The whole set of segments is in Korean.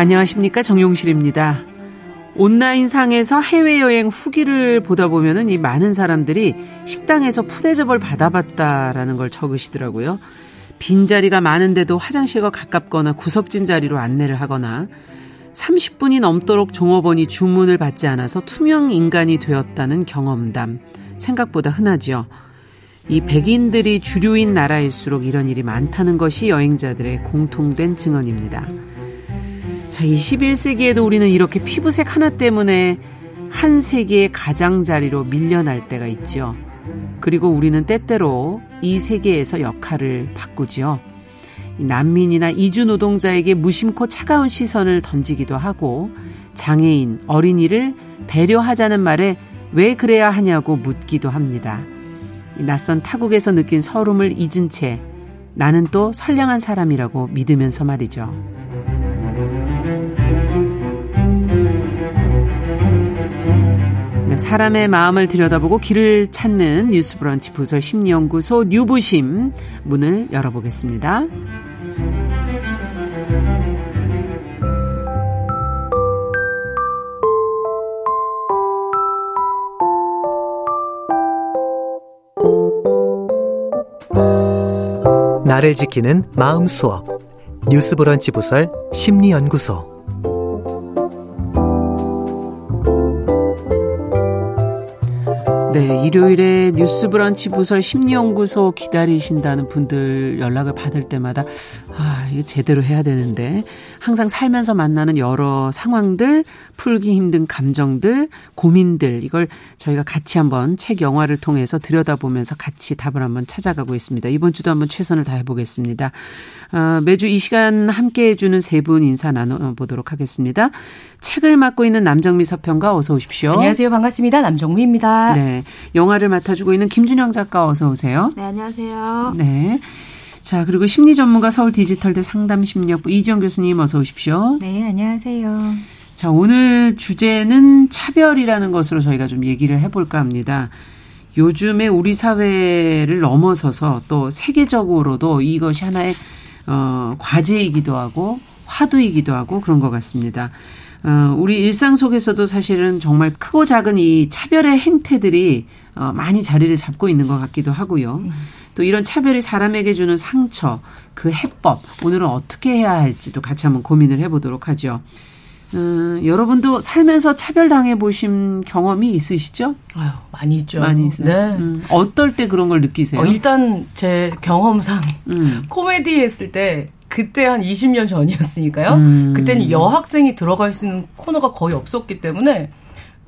안녕하십니까 정용실입니다. 온라인 상에서 해외여행 후기를 보다 보면은 이 많은 사람들이 식당에서 푸대접을 받아봤다라는 걸 적으시더라고요. 빈자리가 많은데도 화장실과 가깝거나 구석진 자리로 안내를 하거나 30분이 넘도록 종업원이 주문을 받지 않아서 투명 인간이 되었다는 경험담. 생각보다 흔하지요. 이 백인들이 주류인 나라일수록 이런 일이 많다는 것이 여행자들의 공통된 증언입니다. 자, 21세기에도 우리는 이렇게 피부색 하나 때문에 한 세계의 가장자리로 밀려날 때가 있죠. 그리고 우리는 때때로 이 세계에서 역할을 바꾸지요. 난민이나 이주 노동자에게 무심코 차가운 시선을 던지기도 하고 장애인, 어린이를 배려하자는 말에 왜 그래야 하냐고 묻기도 합니다. 낯선 타국에서 느낀 서름을 잊은 채 나는 또 선량한 사람이라고 믿으면서 말이죠. 네, 사람의 마음을 들여다보고 길을 찾는 뉴스 브런치 부설 심리연구소 뉴부심 문을 열어보겠습니다. 나를 지키는 마음 수업 뉴스 브런치 부설 심리연구소 네, 일요일에 뉴스 브런치 부설 심리연구소 기다리신다는 분들 연락을 받을 때마다 아, 이게 제대로 해야 되는데 항상 살면서 만나는 여러 상황들, 풀기 힘든 감정들, 고민들 이걸 저희가 같이 한번 책 영화를 통해서 들여다보면서 같이 답을 한번 찾아가고 있습니다. 이번 주도 한번 최선을 다해 보겠습니다. 어, 매주 이 시간 함께 해 주는 세 분 인사 나눠 보도록 하겠습니다. 책을 맡고 있는 남정미 서평가 어서 오십시오. 안녕하세요. 반갑습니다. 남정미입니다. 네. 영화를 맡아주고 있는 김준영 작가 어서 오세요. 네, 안녕하세요. 네. 자, 그리고 심리 전문가 서울 디지털대 상담 심리학부 이지영 교수님 어서 오십시오. 네, 안녕하세요. 자, 오늘 주제는 차별이라는 것으로 저희가 좀 얘기를 해볼까 합니다. 요즘에 우리 사회를 넘어서서 또 세계적으로도 이것이 하나의 어, 과제이기도 하고 화두이기도 하고 그런 것 같습니다. 어, 우리 일상 속에서도 사실은 정말 크고 작은 이 차별의 행태들이 어, 많이 자리를 잡고 있는 것 같기도 하고요. 또 이런 차별이 사람에게 주는 상처, 그 해법, 오늘은 어떻게 해야 할지도 같이 한번 고민을 해보도록 하죠. 음, 여러분도 살면서 차별당해 보신 경험이 있으시죠? 아유, 많이 있죠. 많이 있어요. 네. 음, 어떨 때 그런 걸 느끼세요? 어, 일단 제 경험상 음. 코미디 했을 때 그때 한 20년 전이었으니까요. 음. 그때는 여학생이 들어갈 수 있는 코너가 거의 없었기 때문에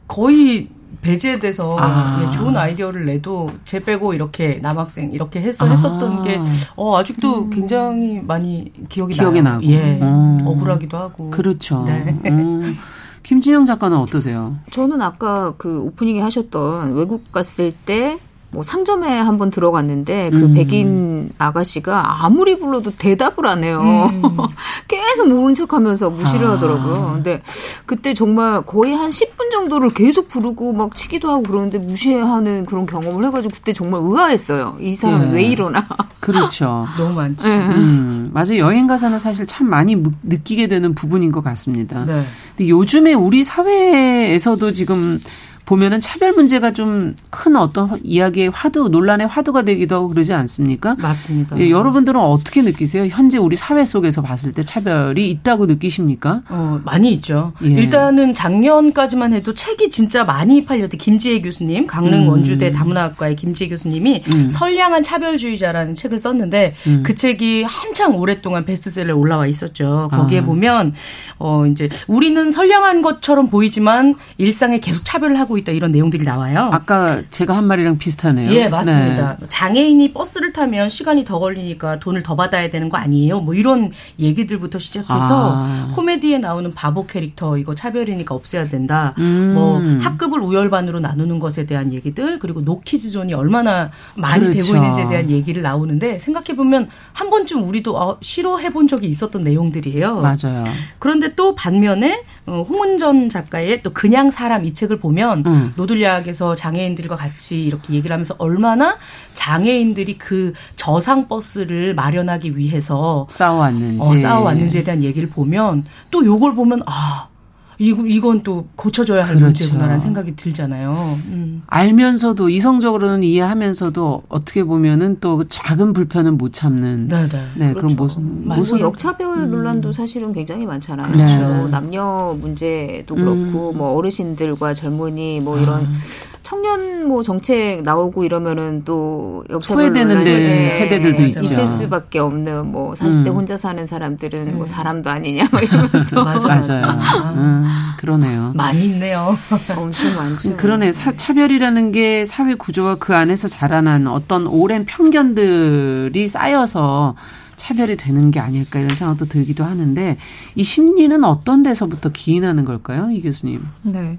거의 배제돼서 아. 예, 좋은 아이디어를 내도 제 빼고 이렇게 남학생 이렇게 해서 아. 했었던 게 어, 아직도 굉장히 많이 기억이, 기억이 나요. 나고. 예. 음. 억울하기도 하고. 그렇죠. 네. 음. 김진영 작가는 어떠세요? 저는 아까 그 오프닝에 하셨던 외국 갔을 때 뭐 상점에 한번 들어갔는데 그 음. 백인 아가씨가 아무리 불러도 대답을 안 해요. 음. 계속 모른 척 하면서 무시를 아. 하더라고요. 근데 그때 정말 거의 한 10분 정도를 계속 부르고 막 치기도 하고 그러는데 무시하는 그런 경험을 해가지고 그때 정말 의아했어요. 이 사람이 예. 왜 이러나. 그렇죠. 너무 많죠. 네. 음, 맞아요. 여행 가서는 사실 참 많이 무- 느끼게 되는 부분인 것 같습니다. 네. 근데 요즘에 우리 사회에서도 지금 보면은 차별 문제가 좀 큰 어떤 이야기의 화두, 논란의 화두가 되기도 하고 그러지 않습니까? 맞습니다. 예, 여러분들은 어떻게 느끼세요? 현재 우리 사회 속에서 봤을 때 차별이 있다고 느끼십니까? 어, 많이 있죠. 예. 일단은 작년까지만 해도 책이 진짜 많이 팔렸대. 김지혜 교수님, 강릉 음. 원주대 다문화학과의 김지혜 교수님이 음. 선량한 차별주의자라는 책을 썼는데 음. 그 책이 한창 오랫동안 베스트셀러에 올라와 있었죠. 거기에 아. 보면 어 이제 우리는 선량한 것처럼 보이지만 일상에 계속 차별을 하고 있다 이런 내용들이 나와요. 아까 제가 한 말이랑 비슷하네요. 예, 맞습니다. 장애인이 버스를 타면 시간이 더 걸리니까 돈을 더 받아야 되는 거 아니에요? 뭐 이런 얘기들부터 시작해서 아. 코미디에 나오는 바보 캐릭터 이거 차별이니까 없애야 된다. 음. 뭐 학급을 우열반으로 나누는 것에 대한 얘기들 그리고 노키즈 존이 얼마나 많이 그렇죠. 되고 있는지에 대한 얘기를 나오는데 생각해 보면 한 번쯤 우리도 어, 싫어해 본 적이 있었던 내용들이에요. 맞아요. 그런데 또 반면에 어, 홍은전 작가의 또 그냥 사람 이 책을 보면 것처럼 음. 노들야학에서 장애인들과 같이 이렇게 얘기를 하면서 얼마나 장애인들이 그 저상 버스를 마련하기 위해서 싸워왔는지. 어, 싸워왔는지에 대한 얘기를 보면 또 요걸 보면 아 이거 이건 또 고쳐줘야 할 그렇죠. 문제구나라는 생각이 들잖아요. 음. 알면서도 이성적으로는 이해하면서도 어떻게 보면은 또그 작은 불편은 못 참는 네, 네. 네, 그런 그렇죠. 모습 맞아요. 모습 뭐 역차별 논란도 사실은 굉장히 많잖아요. 그렇죠. 뭐 남녀 문제도 그렇고 뭐 어르신들과 젊은이 뭐 이런 청년 뭐 정책 나오고 이러면은 또 역차별 소외되는 논란이 데- 세대들도 있죠. 있을 수밖에 없는 뭐 40대 음. 혼자 사는 사람들은 뭐 사람도 아니냐 막 이러면서 맞아, 맞아요. 음, 그러네요. 많이 있네요. 엄청 많죠. 그러네. 사- 차별이라는 게 사회 구조와 그 안에서 자라난 어떤 오랜 편견들이 쌓여서 차별이 되는 게 아닐까 이런 생각도 들기도 하는데 이 심리는 어떤 데서부터 기인하는 걸까요, 이 교수님? 네.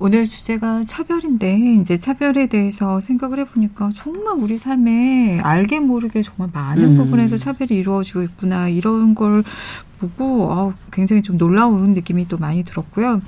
오늘 주제가 차별인데 이제 차별에 대해서 생각을 해보니까 정말 우리 삶에 알게 모르게 정말 많은 음. 부분에서 차별이 이루어지고 있구나 이런 걸 보고 아, 굉장히 좀 놀라운 느낌이 또 많이 들었고요.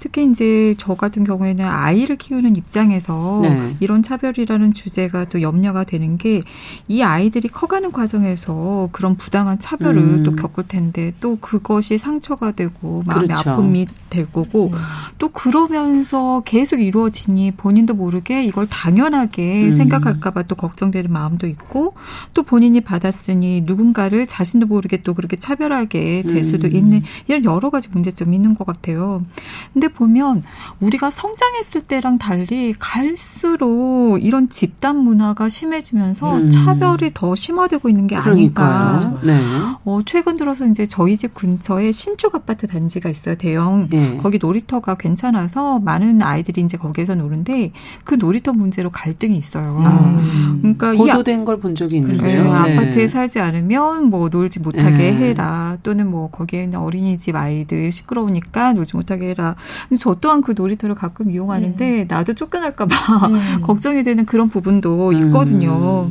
특히 이제 저 같은 경우에는 아이를 키우는 입장에서 네. 이런 차별이라는 주제가 또 염려가 되는 게 이 아이들이 커가는 과정에서 그런 부당한 차별을 음. 또 겪을 텐데 또 그것이 상처가 되고 마음의 그렇죠. 아픔이 될 거고 또 그러면서 계속 이루어지니 본인도 모르게 이걸 당연하게 음. 생각할까봐 또 걱정되는 마음도 있고 또 본인이 받았으니 누군가를 자신도 모르게 또 그렇게 차별하게 될 수도 음. 있는 이런 여러 가지 문제점이 있는 것 같아요. 근데 보면 우리가 성장했을 때랑 달리 갈수록 이런 집단 문화가 심해지면서 음. 차별이 더 심화되고 있는 게 아닐까. 네. 어, 최근 들어서 이제 저희 집 근처에 신축 아파트 단지가 있어요. 대형. 네. 거기 놀이터가 괜찮아서 많은 아이들이 이제 거기에서 노는데 그 놀이터 문제로 갈등이 있어요. 음. 그러니까 이 아- 보도된 걸 본 적이 네, 있는데요. 네. 아파트에 살지 않으면 뭐 놀지 못하게 네. 해라 또는 뭐 거기에 있는 어린이집 아이들 시끄러우니까 놀지 못하게 해라. 근데 저 또한 그 놀이터를 가끔 이용하는데 나도 쫓겨날까봐 음. 걱정이 되는 그런 부분도 음. 있거든요.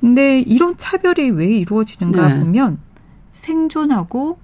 근데 이런 차별이 왜 이루어지는가 네. 보면 생존하고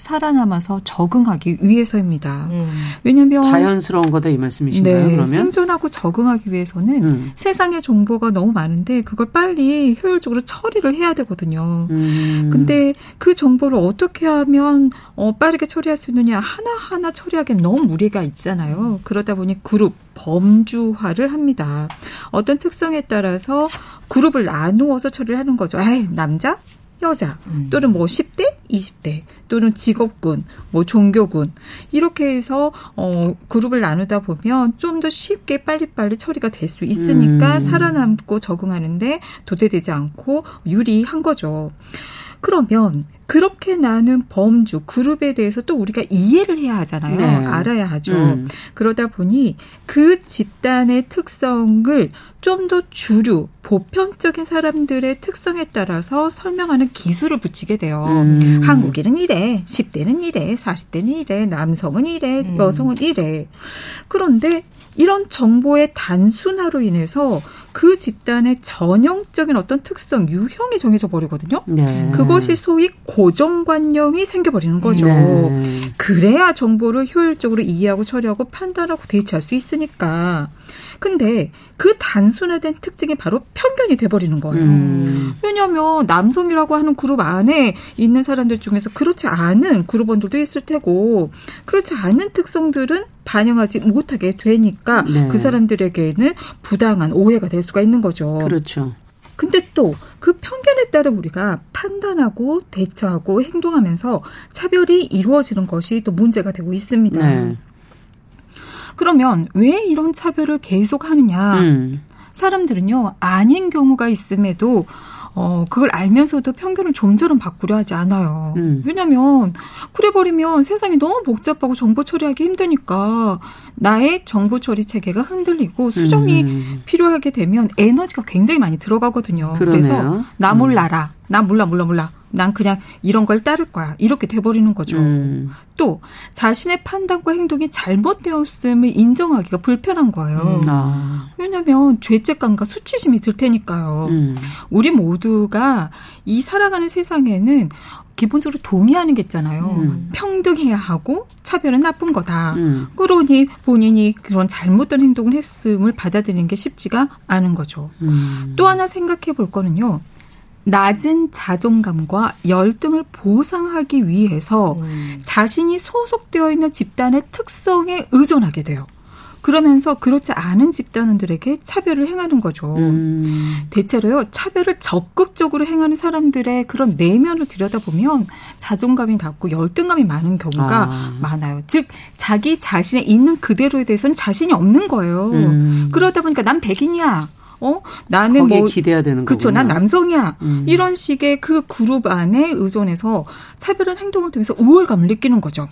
살아남아서 적응하기 위해서입니다. 음. 왜냐하면 자연스러운 거다 이 말씀이신가요? 네, 그러면 생존하고 적응하기 위해서는 음. 세상에 정보가 너무 많은데 그걸 빨리 효율적으로 처리를 해야 되거든요. 음. 근데 그 정보를 어떻게 하면 어, 빠르게 처리할 수 있느냐 하나 하나 처리하기엔 너무 무리가 있잖아요. 그러다 보니 그룹 범주화를 합니다. 어떤 특성에 따라서 그룹을 나누어서 처리를 하는 거죠. 아이, 남자? 여자 또는 뭐 10대, 20대 또는 직업군, 뭐 종교군 이렇게 해서 어 그룹을 나누다 보면 좀 더 쉽게 빨리빨리 처리가 될 수 있으니까 음. 살아남고 적응하는데 도태되지 않고 유리한 거죠. 그러면 그렇게 나눈 범주 그룹에 대해서 또 우리가 이해를 해야 하잖아요. 네. 알아야 하죠. 음. 그러다 보니 그 집단의 특성을 좀 더 주류, 보편적인 사람들의 특성에 따라서 설명하는 기술을 붙이게 돼요. 음. 한국인은 이래, 10대는 이래, 40대는 이래, 남성은 이래, 음. 여성은 이래. 그런데 이런 정보의 단순화로 인해서 그 집단의 전형적인 어떤 특성, 유형이 정해져 버리거든요. 네. 그것이 소위 고정관념이 생겨버리는 거죠. 네. 그래야 정보를 효율적으로 이해하고 처리하고 판단하고 대처할 수 있으니까. 근데 그 단순화된 특징이 바로 편견이 돼버리는 거예요. 음. 왜냐하면 남성이라고 하는 그룹 안에 있는 사람들 중에서 그렇지 않은 그룹원들도 있을 테고 그렇지 않은 특성들은 반영하지 못하게 되니까 네. 그 사람들에게는 부당한 오해가 될 수가 있는 거죠. 그렇죠. 근데 또 그 편견에 따라 우리가 판단하고 대처하고 행동하면서 차별이 이루어지는 것이 또 문제가 되고 있습니다. 네. 그러면 왜 이런 차별을 계속 하느냐? 음. 사람들은요, 아닌 경우가 있음에도, 어, 그걸 알면서도 편견을 좀처럼 바꾸려 하지 않아요. 음. 왜냐면, 그래버리면 세상이 너무 복잡하고 정보 처리하기 힘드니까, 나의 정보 처리 체계가 흔들리고 수정이 음. 필요하게 되면 에너지가 굉장히 많이 들어가거든요. 그래서, 그러네요. 나 음. 몰라라. 나 몰라, 몰라, 몰라. 난 그냥 이런 걸 따를 거야. 이렇게 돼버리는 거죠. 음. 또, 자신의 판단과 행동이 잘못되었음을 인정하기가 불편한 거예요. 아. 왜냐하면 죄책감과 수치심이 들 테니까요. 음. 우리 모두가 이 살아가는 세상에는 기본적으로 동의하는 게 있잖아요. 음. 평등해야 하고 차별은 나쁜 거다. 음. 그러니 본인이 그런 잘못된 행동을 했음을 받아들이는 게 쉽지가 않은 거죠. 음. 또 하나 생각해 볼 거는요. 낮은 자존감과 열등을 보상하기 위해서 자신이 소속되어 있는 집단의 특성에 의존하게 돼요. 그러면서 그렇지 않은 집단원들에게 차별을 행하는 거죠. 음. 대체로요, 차별을 적극적으로 행하는 사람들의 그런 내면을 들여다보면 자존감이 낮고 열등감이 많은 경우가 아. 많아요. 즉, 자기 자신의 있는 그대로에 대해서는 자신이 없는 거예요. 음. 그러다 보니까 난 백인이야. 어? 나는 뭐. 기대야 되는 그쵸. 거구나. 난 남성이야. 음. 이런 식의 그 그룹 안에 의존해서 차별한 행동을 통해서 우월감을 느끼는 거죠.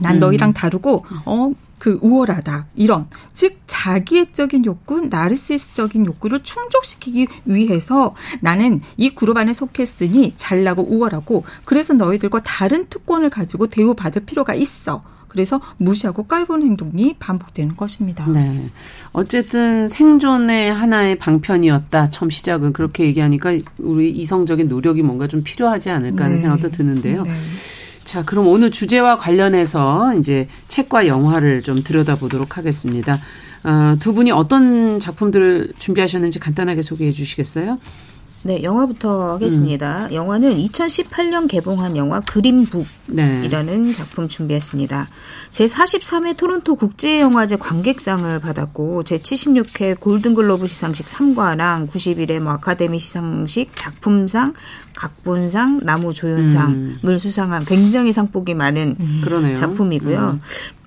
난 음. 너희랑 다르고, 어, 그 우월하다. 이런. 즉, 자기애적인 욕구, 나르시스적인 욕구를 충족시키기 위해서 나는 이 그룹 안에 속했으니 잘나고 우월하고, 그래서 너희들과 다른 특권을 가지고 대우받을 필요가 있어. 그래서 무시하고 깔보는 행동이 반복되는 것입니다. 네. 어쨌든 생존의 하나의 방편이었다. 처음 시작은 그렇게 얘기하니까 우리 이성적인 노력이 뭔가 좀 필요하지 않을까 하는 네. 생각도 드는데요. 네. 자, 그럼 오늘 주제와 관련해서 이제 책과 영화를 좀 들여다보도록 하겠습니다. 어, 두 분이 어떤 작품들을 준비하셨는지 간단하게 소개해 주시겠어요? 네, 영화부터 하겠습니다. 영화는 2018년 개봉한 영화 그린북이라는 네. 작품 준비했습니다. 제43회 토론토 국제영화제 관객상을 받았고 제76회 골든글로브 시상식 3관왕, 91회 뭐 아카데미 시상식 작품상, 각본상, 나무조연상을 수상한 굉장히 상복이 많은 그러네요. 작품이고요.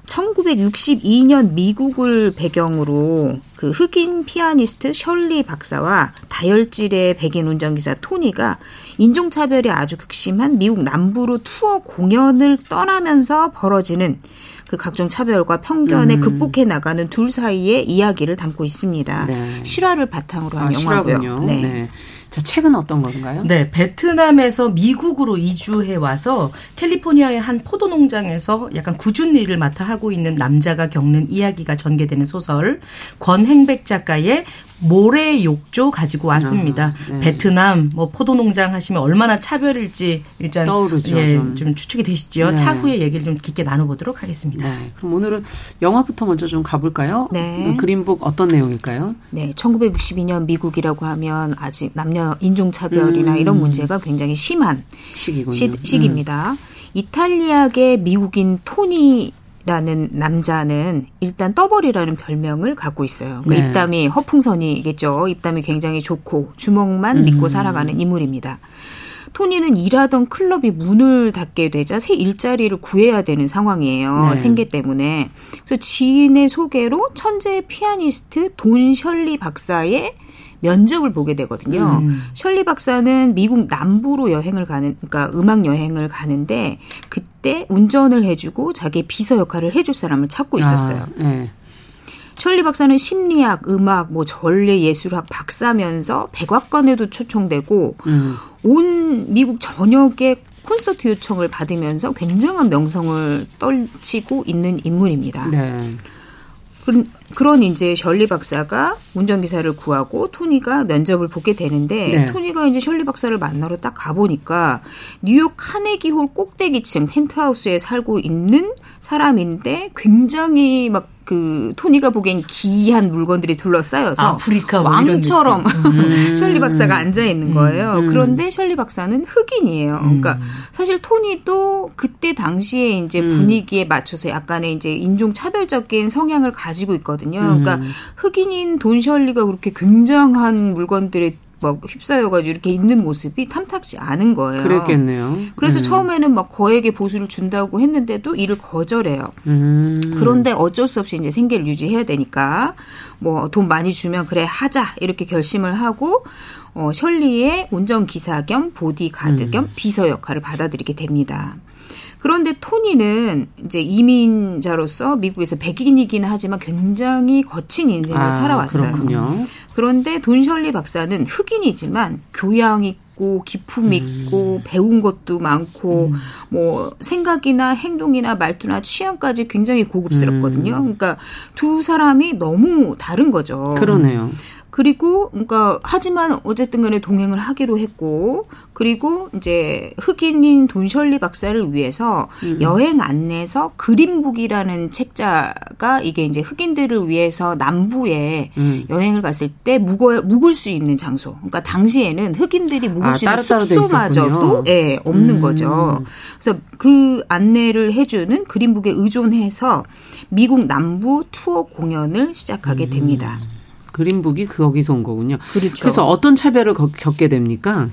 1962년 미국을 배경으로 그 흑인 피아니스트 셜리 박사와 다혈질의 백인 운전기사 토니가 인종차별이 아주 극심한 미국 남부로 투어 공연을 떠나면서 벌어지는 그 각종 차별과 편견에 음. 극복해 나가는 둘 사이의 이야기를 담고 있습니다. 네. 실화를 바탕으로 한 아, 영화고요. 실화군요. 네. 자, 책은 어떤 건가요? 네, 베트남에서 미국으로 이주해 와서 캘리포니아의 한 포도 농장에서 약간 굳은 일을 맡아 하고 있는 남자가 겪는 이야기가 전개되는 소설 권행백 작가의 모래 욕조 가지고 왔습니다. 아, 네. 베트남 뭐 포도 농장 하시면 얼마나 차별일지 일단 떠오르죠, 예, 좀. 좀. 추측이 되시죠. 네. 차후에 얘기를 좀 깊게 나눠보도록 하겠습니다. 네. 그럼 오늘은 영화부터 먼저 좀 가볼까요? 네. 어, 그린북 어떤 내용일까요? 네, 1962년 미국이라고 하면 아직 남녀 인종차별이나 음. 이런 문제가 굉장히 심한 시기군요. 시, 시기입니다. 이탈리아계 미국인 토니 라는 남자는 일단 떠벌이라는 별명을 갖고 있어요. 그 네. 입담이 허풍선이겠죠. 입담이 굉장히 좋고 주먹만 믿고 살아가는 인물입니다. 토니는 일하던 클럽이 문을 닫게 되자 새 일자리를 구해야 되는 상황이에요. 네. 생계 때문에. 그래서 지인의 소개로 천재 피아니스트 돈 셜리 박사의 면접을 보게 되거든요. 음. 셜리 박사는 미국 남부로 여행을 가는, 그러니까 음악 여행을 가는데 그때 운전을 해주고 자기 비서 역할을 해줄 사람을 찾고 있었어요. 아, 네. 셜리 박사는 심리학, 음악, 뭐 전래 예술학 박사면서 백악관에도 초청되고 음. 온 미국 전역에 콘서트 요청을 받으면서 굉장한 명성을 떨치고 있는 인물입니다. 네. 그런, 이제 셜리 박사가 운전기사를 구하고 토니가 면접을 보게 되는데 네. 토니가 이제 셜리 박사를 만나러 딱 가보니까 뉴욕 카네기홀 꼭대기층 펜트하우스에 살고 있는 사람인데 굉장히 막그 토니가 보기엔 기이한 물건들이 둘러싸여서 아프리카 뭐 왕처럼 음. 셜리 박사가 앉아 있는 거예요. 그런데 셜리 박사는 흑인이에요. 음. 그러니까 사실 토니도 그때 당시에 이제 분위기에 맞춰서 약간의 이제 인종 차별적인 성향을 가지고 있거든요. 그러니까 음. 흑인인 돈 셜리가 그렇게 굉장한 물건들에 막 휩싸여가지고 이렇게 있는 모습이 탐탁지 않은 거예요. 그랬겠네요. 그래서 음. 처음에는 막 거액의 보수를 준다고 했는데도 이를 거절해요. 음. 그런데 어쩔 수 없이 이제 생계를 유지해야 되니까 뭐 돈 많이 주면 그래 하자 이렇게 결심을 하고 어 셜리의 운전 기사 겸 보디가드 겸 비서 역할을 받아들이게 됩니다. 그런데 토니는 이제 이민자로서 미국에서 백인이기는 하지만 굉장히 거친 인생을 아, 살아왔어요. 그렇군요. 그런데 돈 셜리 박사는 흑인이지만 교양 있고 기품 있고 배운 것도 많고 뭐 생각이나 행동이나 말투나 취향까지 굉장히 고급스럽거든요. 그러니까 두 사람이 너무 다른 거죠. 그러네요. 그리고 그러니까 하지만 어쨌든 간에 동행을 하기로 했고 그리고 이제 흑인인 돈셜리 박사를 위해서 음. 여행 안내서 그린북이라는 책자가 이게 이제 흑인들을 위해서 남부에 음. 여행을 갔을 때 묵어 묵을 수 있는 장소. 그러니까 당시에는 흑인들이 묵을 아, 수 있는 숙소마저도. 예, 없는 음. 거죠. 그래서 그 안내를 해 주는 그린북에 의존해서 미국 남부 투어 공연을 시작하게 음. 됩니다. 그린북이 거기서 온 거군요. 그렇죠. 그래서 어떤 차별을 거- 겪게 됩니까?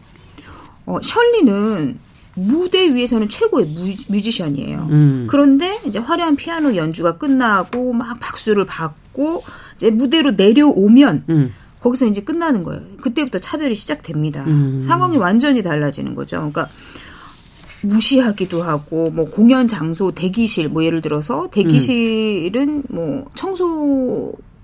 어, 셜리는 무대 위에서는 최고의 뮤, 뮤지 션이에요. 음. 그런데 이제 화려한 피아노 연주가 끝나고 막 박수를 받고 이제 무대로 내려오면 음. 거기서 이제 끝나는 거예요. 그때부터 차별이 시작됩니다. 음. 상황이 완전히 달라지는 거죠. 그러니까 무시하기도 하고 뭐 공연 장소 대기실 뭐 예를 들어서 대기실은 뭐 청소 하-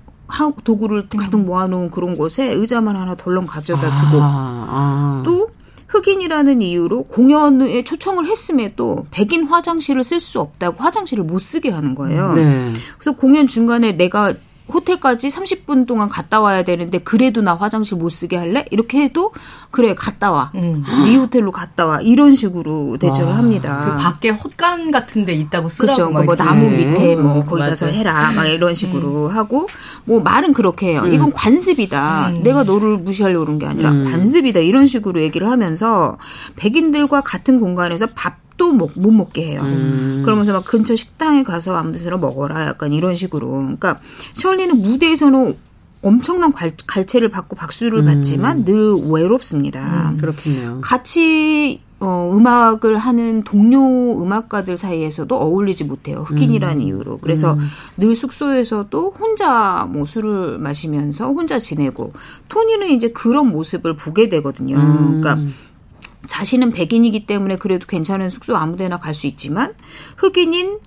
도구를 가득 모아놓은 그런 곳에 의자만 하나 덜렁 가져다 두고 아, 아. 또 흑인이라는 이유로 공연에 초청을 했음에도 백인 화장실을 쓸 수 없다고 화장실을 못 쓰게 하는 거예요. 네. 그래서 공연 중간에 내가 호텔까지 30분 동안 갔다 와야 되는데 그래도 나 화장실 못 쓰게 할래? 이렇게 해도 그래 갔다 와. 음. 네 호텔로 갔다 와. 이런 식으로 대처를 합니다. 그 밖에 헛간 같은 데 있다고 쓰라고 그렇죠. 막뭐 이렇게. 나무 네. 밑에 뭐 음, 거기 가서 맞아요. 해라 막 이런 식으로 하고 뭐 말은 그렇게 해요. 이건 관습이다. 음. 내가 너를 무시하려고 그런 게 아니라 음. 관습이다 이런 식으로 얘기를 하면서 백인들과 같은 공간에서 밥 도 먹, 못 먹게 해요. 음. 그러면서 막 근처 식당에 가서 아무 데서나 먹어라 약간 이런 식으로. 그러니까 셜리는 무대에서는 엄청난 갈, 갈채를 받고 박수를 받지만 늘 외롭습니다. 그렇군요. 같이 어, 음악을 하는 동료 음악가들 사이에서도 어울리지 못해요. 흑인이라는 이유로. 그래서 늘 숙소에서도 혼자 뭐 술을 마시면서 혼자 지내고 토니는 이제 그런 모습을 보게 되거든요. 음. 그러니까 자신은 백인이기 때문에 그래도 괜찮은 숙소 아무데나 갈 수 있지만 흑인인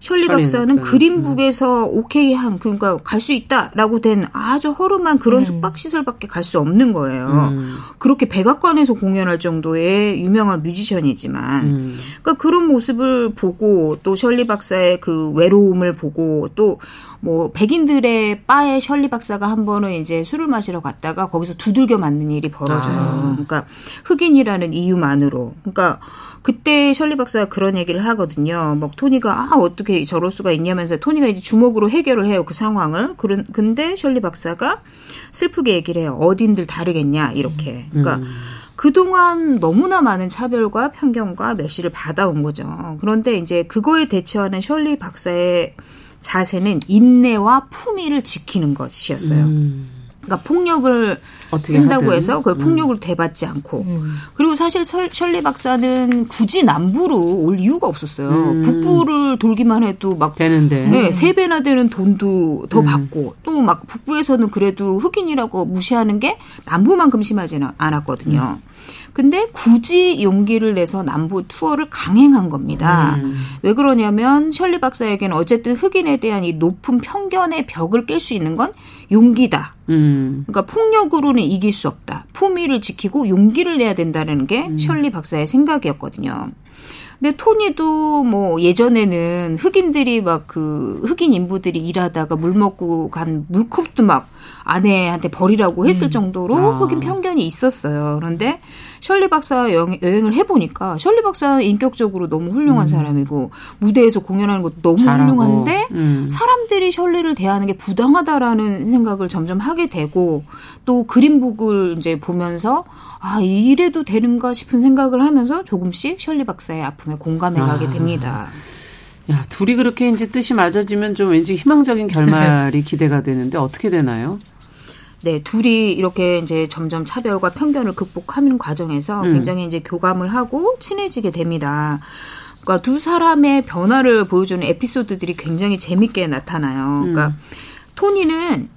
셜리 셜리 박사는 그린북에서 오케이 한 그러니까 갈 수 있다라고 된 아주 허름한 그런 숙박 시설밖에 갈 수 없는 거예요. 음. 그렇게 백악관에서 공연할 정도의 유명한 뮤지션이지만 음. 그러니까 그런 모습을 보고 또 셜리 박사의 그 외로움을 보고 또 뭐 백인들의 바에 셜리 박사가 한 번은 이제 술을 마시러 갔다가 거기서 두들겨 맞는 일이 벌어져요. 아. 그러니까 흑인이라는 이유만으로. 그러니까 그때 셜리 박사가 그런 얘기를 하거든요. 막 토니가 아 어떻게 저럴 수가 있냐면서 토니가 이제 주먹으로 해결을 해요 그 상황을. 그런 근데 셜리 박사가 슬프게 얘기를 해요. 어딘들 다르겠냐 이렇게. 그러니까 음. 그동안 너무나 많은 차별과 편견과 멸시를 받아온 거죠. 그런데 이제 그거에 대처하는 셜리 박사의 자세는 인내와 품위를 지키는 것이었어요. 음. 그러니까 폭력을 쓴다고 하든. 해서 그걸 음. 폭력을 대받지 않고 음. 그리고 사실 설- 셜리 박사는 굳이 남부로 올 이유가 없었어요. 음. 북부를 돌기만 해도 막 되는데. 네, 세 배나 되는 돈도 더 음. 받고 또 막 북부에서는 그래도 흑인이라고 무시하는 게 남부만큼 심하지는 않았거든요. 음. 근데 굳이 용기를 내서 남부 투어를 강행한 겁니다. 음. 왜 그러냐면 셜리 박사에게는 어쨌든 흑인에 대한 이 높은 편견의 벽을 깰 수 있는 건 용기다. 음. 그러니까 폭력으로는 이길 수 없다. 품위를 지키고 용기를 내야 된다는 게 음. 셜리 박사의 생각이었거든요. 근데 토니도 뭐 예전에는 흑인들이 막 그 흑인 인부들이 일하다가 물 먹고 간 물컵도 막 아내한테 버리라고 했을 정도로 아. 흑인 편견이 있었어요. 그런데 셜리 박사 여행, 여행 을 해보니까 셜리 박사는 인격적으로 너무 훌륭한 사람이고 무대에서 공연하는 것도 너무 음. 잘하고. 훌륭한데 음. 사람들이 셜리를 대하는 게 부당하다라는 생각을 점점 하게 되고 또 그린북을 이제 보면서 아 이래도 되는가 싶은 생각을 하면서 조금씩 셜리 박사의 아픔에 공감해가게 아. 됩니다. 야, 둘이 그렇게 이제 뜻이 맞아지면 좀 왠지 희망적인 결말이 기대가 되는데 어떻게 되나요? 네, 둘이 이렇게 이제 점점 차별과 편견을 극복하는 과정에서 음. 굉장히 이제 교감을 하고 친해지게 됩니다. 그러니까 두 사람의 변화를 보여주는 에피소드들이 굉장히 재밌게 나타나요. 그러니까 토니는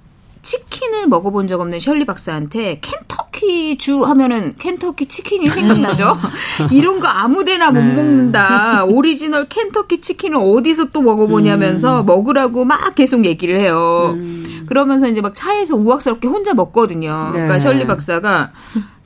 치킨을 먹어본 적 없는 셜리 박사한테 켄터키 주 하면은 켄터키 치킨이 생각나죠? 이런 거 아무데나 못 네. 먹는다. 오리지널 켄터키 치킨을 어디서 또 먹어보냐면서 먹으라고 막 계속 얘기를 해요. 그러면서 이제 막 차에서 우악스럽게 혼자 먹거든요. 그러니까 네. 셜리 박사가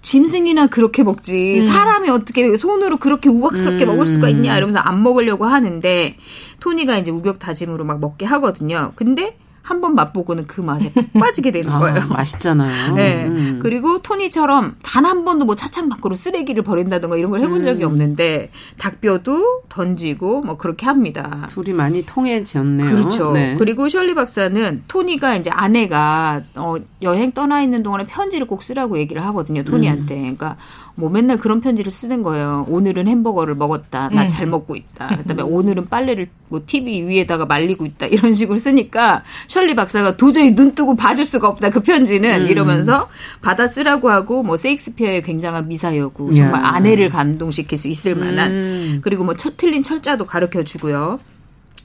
짐승이나 그렇게 먹지 사람이 어떻게 손으로 그렇게 우악스럽게 음. 먹을 수가 있냐 이러면서 안 먹으려고 하는데 토니가 이제 우격다짐으로 막 먹게 하거든요. 근데 한 번 맛보고는 그 맛에 푹 빠지게 되는 아, 거예요. 맛있잖아요. 네. 음. 그리고 토니처럼 단 한 번도 뭐 차창 밖으로 쓰레기를 버린다든가 이런 걸 해본 적이 음. 없는데 닭뼈도 던지고 뭐 그렇게 합니다. 둘이 많이 통해졌네요. 그렇죠. 네. 그리고 셜리 박사는 토니가 이제 아내가 어, 여행 떠나 있는 동안에 편지를 꼭 쓰라고 얘기를 하거든요. 토니한테. 음. 그러니까 뭐 맨날 그런 편지를 쓰는 거예요. 오늘은 햄버거를 먹었다. 나 음. 잘 먹고 있다. 그다음에 오늘은 빨래를 뭐 TV 위에다가 말리고 있다. 이런 식으로 쓰니까 셜리 박사가 도저히 눈 뜨고 봐줄 수가 없다. 그 편지는 음. 이러면서 받아 쓰라고 하고 뭐 세익스피어의 굉장한 미사여구 정말 야. 아내를 감동시킬 수 있을 만한 음. 그리고 뭐 철, 틀린 철자도 가르쳐 주고요.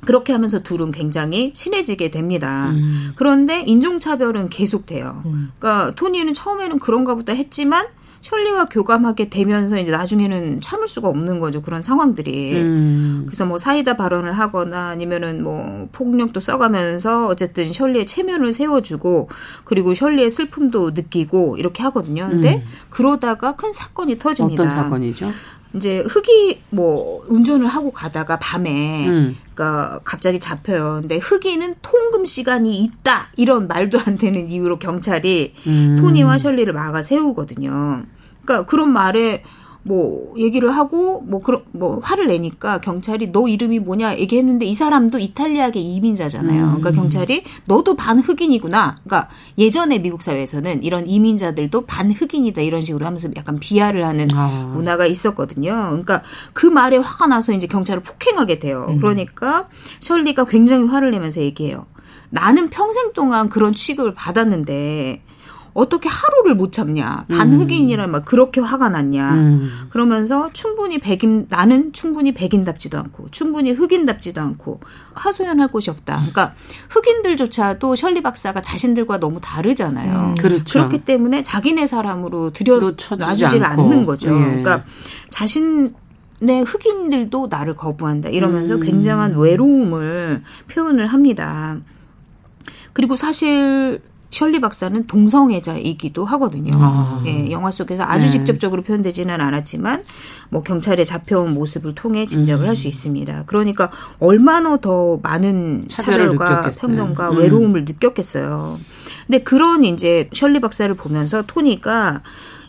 그렇게 하면서 둘은 굉장히 친해지게 됩니다. 음. 그런데 인종차별은 계속돼요. 그러니까 토니는 처음에는 그런가 보다 했지만 셜리와 교감하게 되면서 이제 나중에는 참을 수가 없는 거죠. 그런 상황들이. 음. 그래서 뭐 사이다 발언을 하거나 아니면은 뭐 폭력도 써가면서 어쨌든 셜리의 체면을 세워주고 그리고 셜리의 슬픔도 느끼고 이렇게 하거든요. 근데 그러다가 큰 사건이 터집니다. 음. 어떤 사건이죠? 이제 흑이 뭐 운전을 하고 가다가 밤에 음. 그러니까 갑자기 잡혀요. 근데 흑이는 통금 시간이 있다 이런 말도 안 되는 이유로 경찰이 음. 토니와 셜리를 막아 세우거든요. 그러니까 그런 말에 뭐 얘기를 하고 뭐 그런 뭐 화를 내니까 경찰이 너 이름이 뭐냐 얘기했는데 이 사람도 이탈리아계 이민자잖아요. 그러니까 경찰이 너도 반 흑인이구나. 그러니까 예전에 미국 사회에서는 이런 이민자들도 반 흑인이다 이런 식으로 하면서 약간 비하를 하는 아. 문화가 있었거든요. 그러니까 그 말에 화가 나서 이제 경찰을 폭행하게 돼요. 그러니까 셜리가 굉장히 화를 내면서 얘기해요. 나는 평생 동안 그런 취급을 받았는데 어떻게 하루를 못 참냐. 반흑인이란 말 그렇게 화가 났냐. 음. 그러면서 충분히 백인 나는 충분히 백인답지도 않고 충분히 흑인답지도 않고 하소연할 곳이 없다. 그러니까 흑인들조차도 셜리 박사가 자신들과 너무 다르잖아요. 그렇죠. 그렇기 때문에 자기네 사람으로 들여 놓쳐주지 놔주질 않고. 않는 거죠. 예. 그러니까 자신의 흑인들도 나를 거부한다. 이러면서 음. 굉장한 외로움을 표현을 합니다. 그리고 사실 셜리 박사는 동성애자이기도 하거든요. 아. 예, 영화 속에서 아주 네. 직접적으로 표현되지는 않았지만 뭐 경찰에 잡혀온 모습을 통해 짐작을 음. 할수 있습니다. 그러니까 얼마나 더 많은 차별과. 편견과 음. 외로움을 느꼈겠어요. 근데 그런 이제 셜리 박사를 보면서 토니가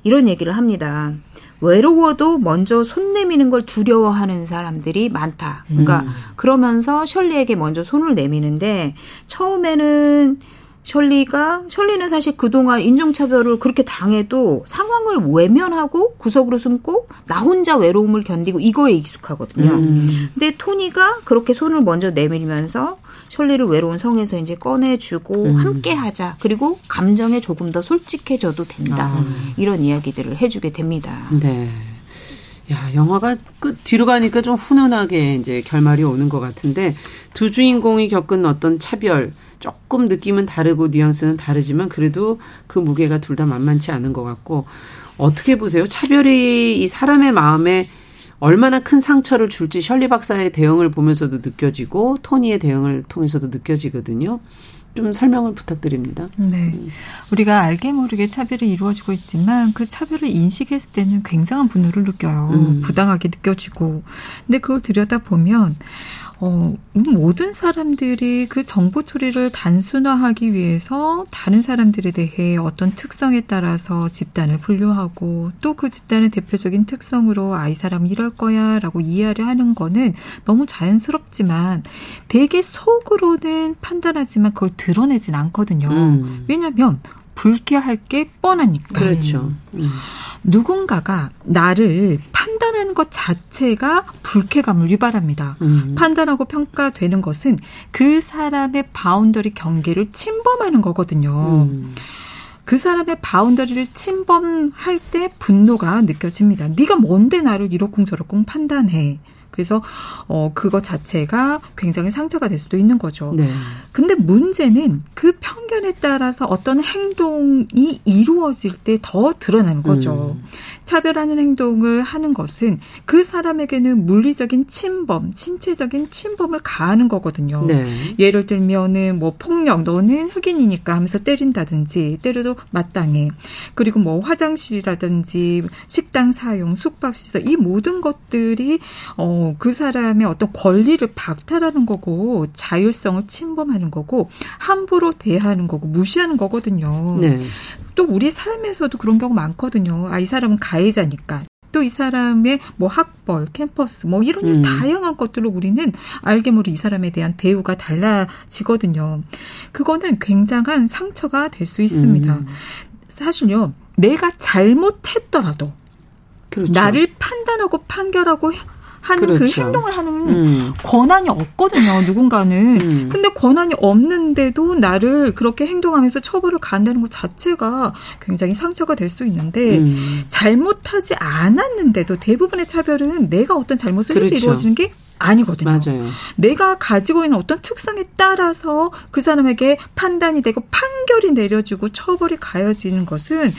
이런 얘기를 합니다. 외로워도 먼저 손 내미는 걸 두려워하는 사람들이 많다. 그러니까 음. 그러면서 셜리에게 먼저 손을 내미는데 처음에는 셜리가 셜리는 사실 그동안 인종차별을 그렇게 당해도 상황을 외면하고 구석으로 숨고 나 혼자 외로움을 견디고 이거에 익숙하거든요. 음. 근데 토니가 그렇게 손을 먼저 내밀면서 셜리를 외로운 성에서 이제 꺼내주고 음. 함께하자. 그리고 감정에 조금 더 솔직해져도 된다. 아. 이런 이야기들을 해주게 됩니다. 네. 야, 영화가 끝 뒤로 가니까 좀 훈훈하게 이제 결말이 오는 것 같은데 두 주인공이 겪은 어떤 차별 조금 느낌은 다르고 뉘앙스는 다르지만 그래도 그 무게가 둘 다 만만치 않은 것 같고 어떻게 보세요? 차별이 이 사람의 마음에 얼마나 큰 상처를 줄지 셜리 박사의 대응을 보면서도 느껴지고 토니의 대응을 통해서도 느껴지거든요. 좀 설명을 부탁드립니다. 네. 우리가 알게 모르게 차별이 이루어지고 있지만 그 차별을 인식했을 때는 굉장한 분노를 느껴요. 음. 부당하게 느껴지고. 근데 그걸 들여다보면 어, 모든 사람들이 그 정보 처리를 단순화하기 위해서 다른 사람들에 대해 어떤 특성에 따라서 집단을 분류하고 또 그 집단의 대표적인 특성으로 아, 이 사람은 이럴 거야 라고 이해를 하는 거는 너무 자연스럽지만 되게 속으로는 판단하지만 그걸 드러내진 않거든요. 음. 왜냐하면 불쾌할 게 뻔하니까. 그렇죠. 음. 누군가가 나를 하는 것 자체가 불쾌감을 유발합니다. 음. 판단하고 평가되는 것은 그 사람의 boundary 경계를 침범하는 거거든요. 음. 그 사람의 boundary를 침범할 때 분노가 느껴집니다. 네가 뭔데 나를 이러쿵저러쿵 판단해. 그래서 어 그거 자체가 굉장히 상처가 될 수도 있는 거죠. 네. 근데 문제는 그 편견에 따라서 어떤 행동이 이루어질 때 더 드러나는 거죠. 음. 차별하는 행동을 하는 것은 그 사람에게는 물리적인 침범, 신체적인 침범을 가하는 거거든요. 네. 예를 들면은 뭐 폭력, 너는 흑인이니까 하면서 때린다든지 때려도 마땅해. 그리고 뭐 화장실이라든지 식당 사용, 숙박시설 이 모든 것들이 어, 그 사람의 어떤 권리를 박탈하는 거고 자율성을 침범하는 거고 함부로 대하는 거고 무시하는 거거든요. 네. 또 우리 삶에서도 그런 경우 많거든요. 아, 이 사람은 가해자니까. 또 이 사람의 뭐 학벌, 캠퍼스, 뭐 이런 음. 다양한 것들로 우리는 알게 모르 이 사람에 대한 대우가 달라지거든요. 그거는 굉장한 상처가 될 수 있습니다. 음. 사실요, 내가 잘못했더라도 그렇죠. 나를 판단하고 판결하고 하는 그 그렇죠. 그 행동을 하는 음. 권한이 없거든요. 누군가는. 음. 근데 권한이 없는데도 나를 그렇게 행동하면서 처벌을 간다는 것 자체가 굉장히 상처가 될 수 있는데 음. 잘못하지 않았는데도 대부분의 차별은 내가 어떤 잘못을 그렇죠. 해서 이루어지는 게 아니거든요. 맞아요. 내가 가지고 있는 어떤 특성에 따라서 그 사람에게 판단이 되고 판결이 내려지고 처벌이 가해지는 것은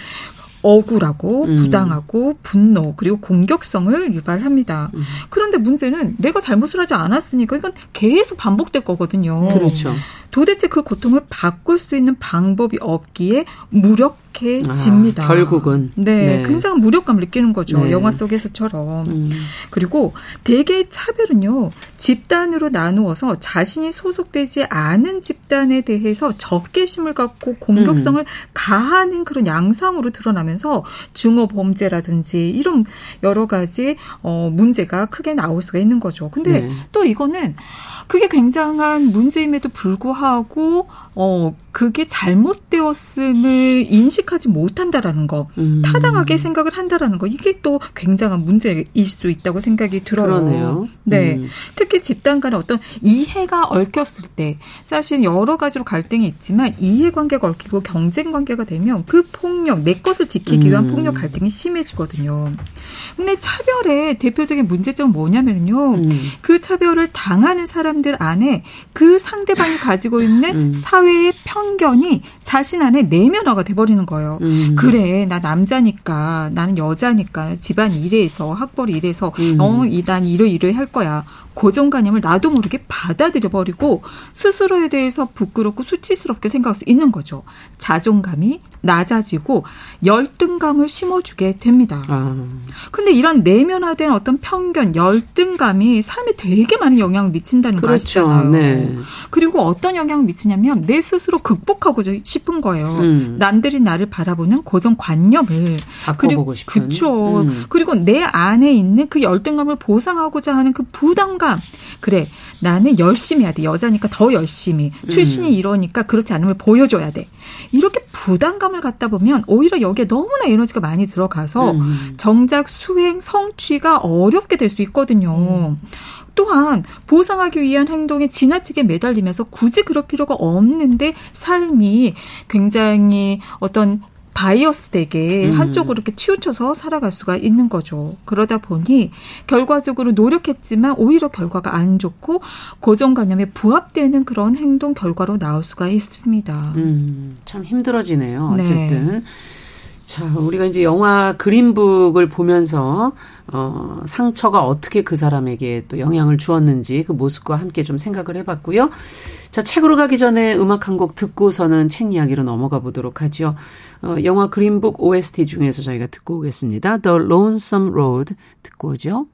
억울하고 음. 부당하고 분노 그리고 공격성을 유발합니다. 음. 그런데 문제는 내가 잘못을 하지 않았으니까 이건 계속 반복될 거거든요. 그렇죠. 도대체 그 고통을 바꿀 수 있는 방법이 없기에 무력 해집니다. 아, 결국은 네, 네, 굉장한 무력감을 느끼는 거죠. 네. 영화 속에서처럼. 음. 그리고 대개의 차별은요 집단으로 나누어서 자신이 소속되지 않은 집단에 대해서 적개심을 갖고 공격성을 음. 가하는 그런 양상으로 드러나면서 중어 범죄라든지 이런 여러 가지 어, 문제가 크게 나올 수가 있는 거죠. 근데 네. 또 이거는 그게 굉장한 문제임에도 불구하고 어 그게 잘못되었음을 인식하지 못한다라는 거, 음. 타당하게 생각을 한다라는 거, 이게 또 굉장한 문제일 수 있다고 생각이 들어요. 그러네요. 네. 음. 특히 집단 간에 어떤 이해가 얽혔을 때, 사실 여러 가지로 갈등이 있지만 이해관계가 얽히고 경쟁 관계가 되면 그 폭력, 내 것을 지키기 위한 음. 폭력 갈등이 심해지거든요. 근데 차별의 대표적인 문제점은 뭐냐면요. 음. 그 차별을 당하는 사람들 안에 그 상대방이 가지고 있는 음. 사회의 편견이 자신 안에 내면화가 돼버리는 거예요. 음. 그래, 나 남자니까, 나는 여자니까, 집안이 이래서, 학벌이 이래서, 음. 어, 이난 이러 이러 할 거야. 고정관념을 나도 모르게 받아들여 버리고 스스로에 대해서 부끄럽고 수치스럽게 생각할 수 있는 거죠. 자존감이 낮아지고 열등감을 심어주게 됩니다. 아. 근데 이런 내면화된 어떤 편견, 열등감이 삶에 되게 많은 영향을 미친다는 그렇죠. 거 아시잖아요. 네. 그리고 어떤 영향을 미치냐면 내 스스로 극복하고 싶은 거예요. 음. 남들이 나를 바라보는 고정 관념을 그리고 그렇죠. 음. 그리고 내 안에 있는 그 열등감을 보상하고자 하는 그 부담감 그래 나는 열심히 해야 돼 여자니까 더 열심히 출신이 음. 이러니까 그렇지 않으면 보여줘야 돼 이렇게 부담감을 갖다 보면 오히려 여기에 너무나 에너지가 많이 들어가서 음. 정작 수행 성취가 어렵게 될 수 있거든요. 음. 또한 보상하기 위한 행동에 지나치게 매달리면서 굳이 그럴 필요가 없는데 삶이 굉장히 어떤 bias 되게 음. 한쪽으로 이렇게 치우쳐서 살아갈 수가 있는 거죠. 그러다 보니 결과적으로 노력했지만 오히려 결과가 안 좋고 고정관념에 부합되는 그런 행동 결과로 나올 수가 있습니다. 음, 참 힘들어지네요. 네. 어쨌든. 네. 자, 우리가 이제 영화 그린북을 보면서 어, 상처가 어떻게 그 사람에게 또 영향을 주었는지 그 모습과 함께 좀 생각을 해봤고요. 자, 책으로 가기 전에 음악 한 곡 듣고서는 책 이야기로 넘어가 보도록 하죠. 어, 영화 그린북 OST 중에서 저희가 듣고 오겠습니다. The Lonesome Road 듣고 오죠.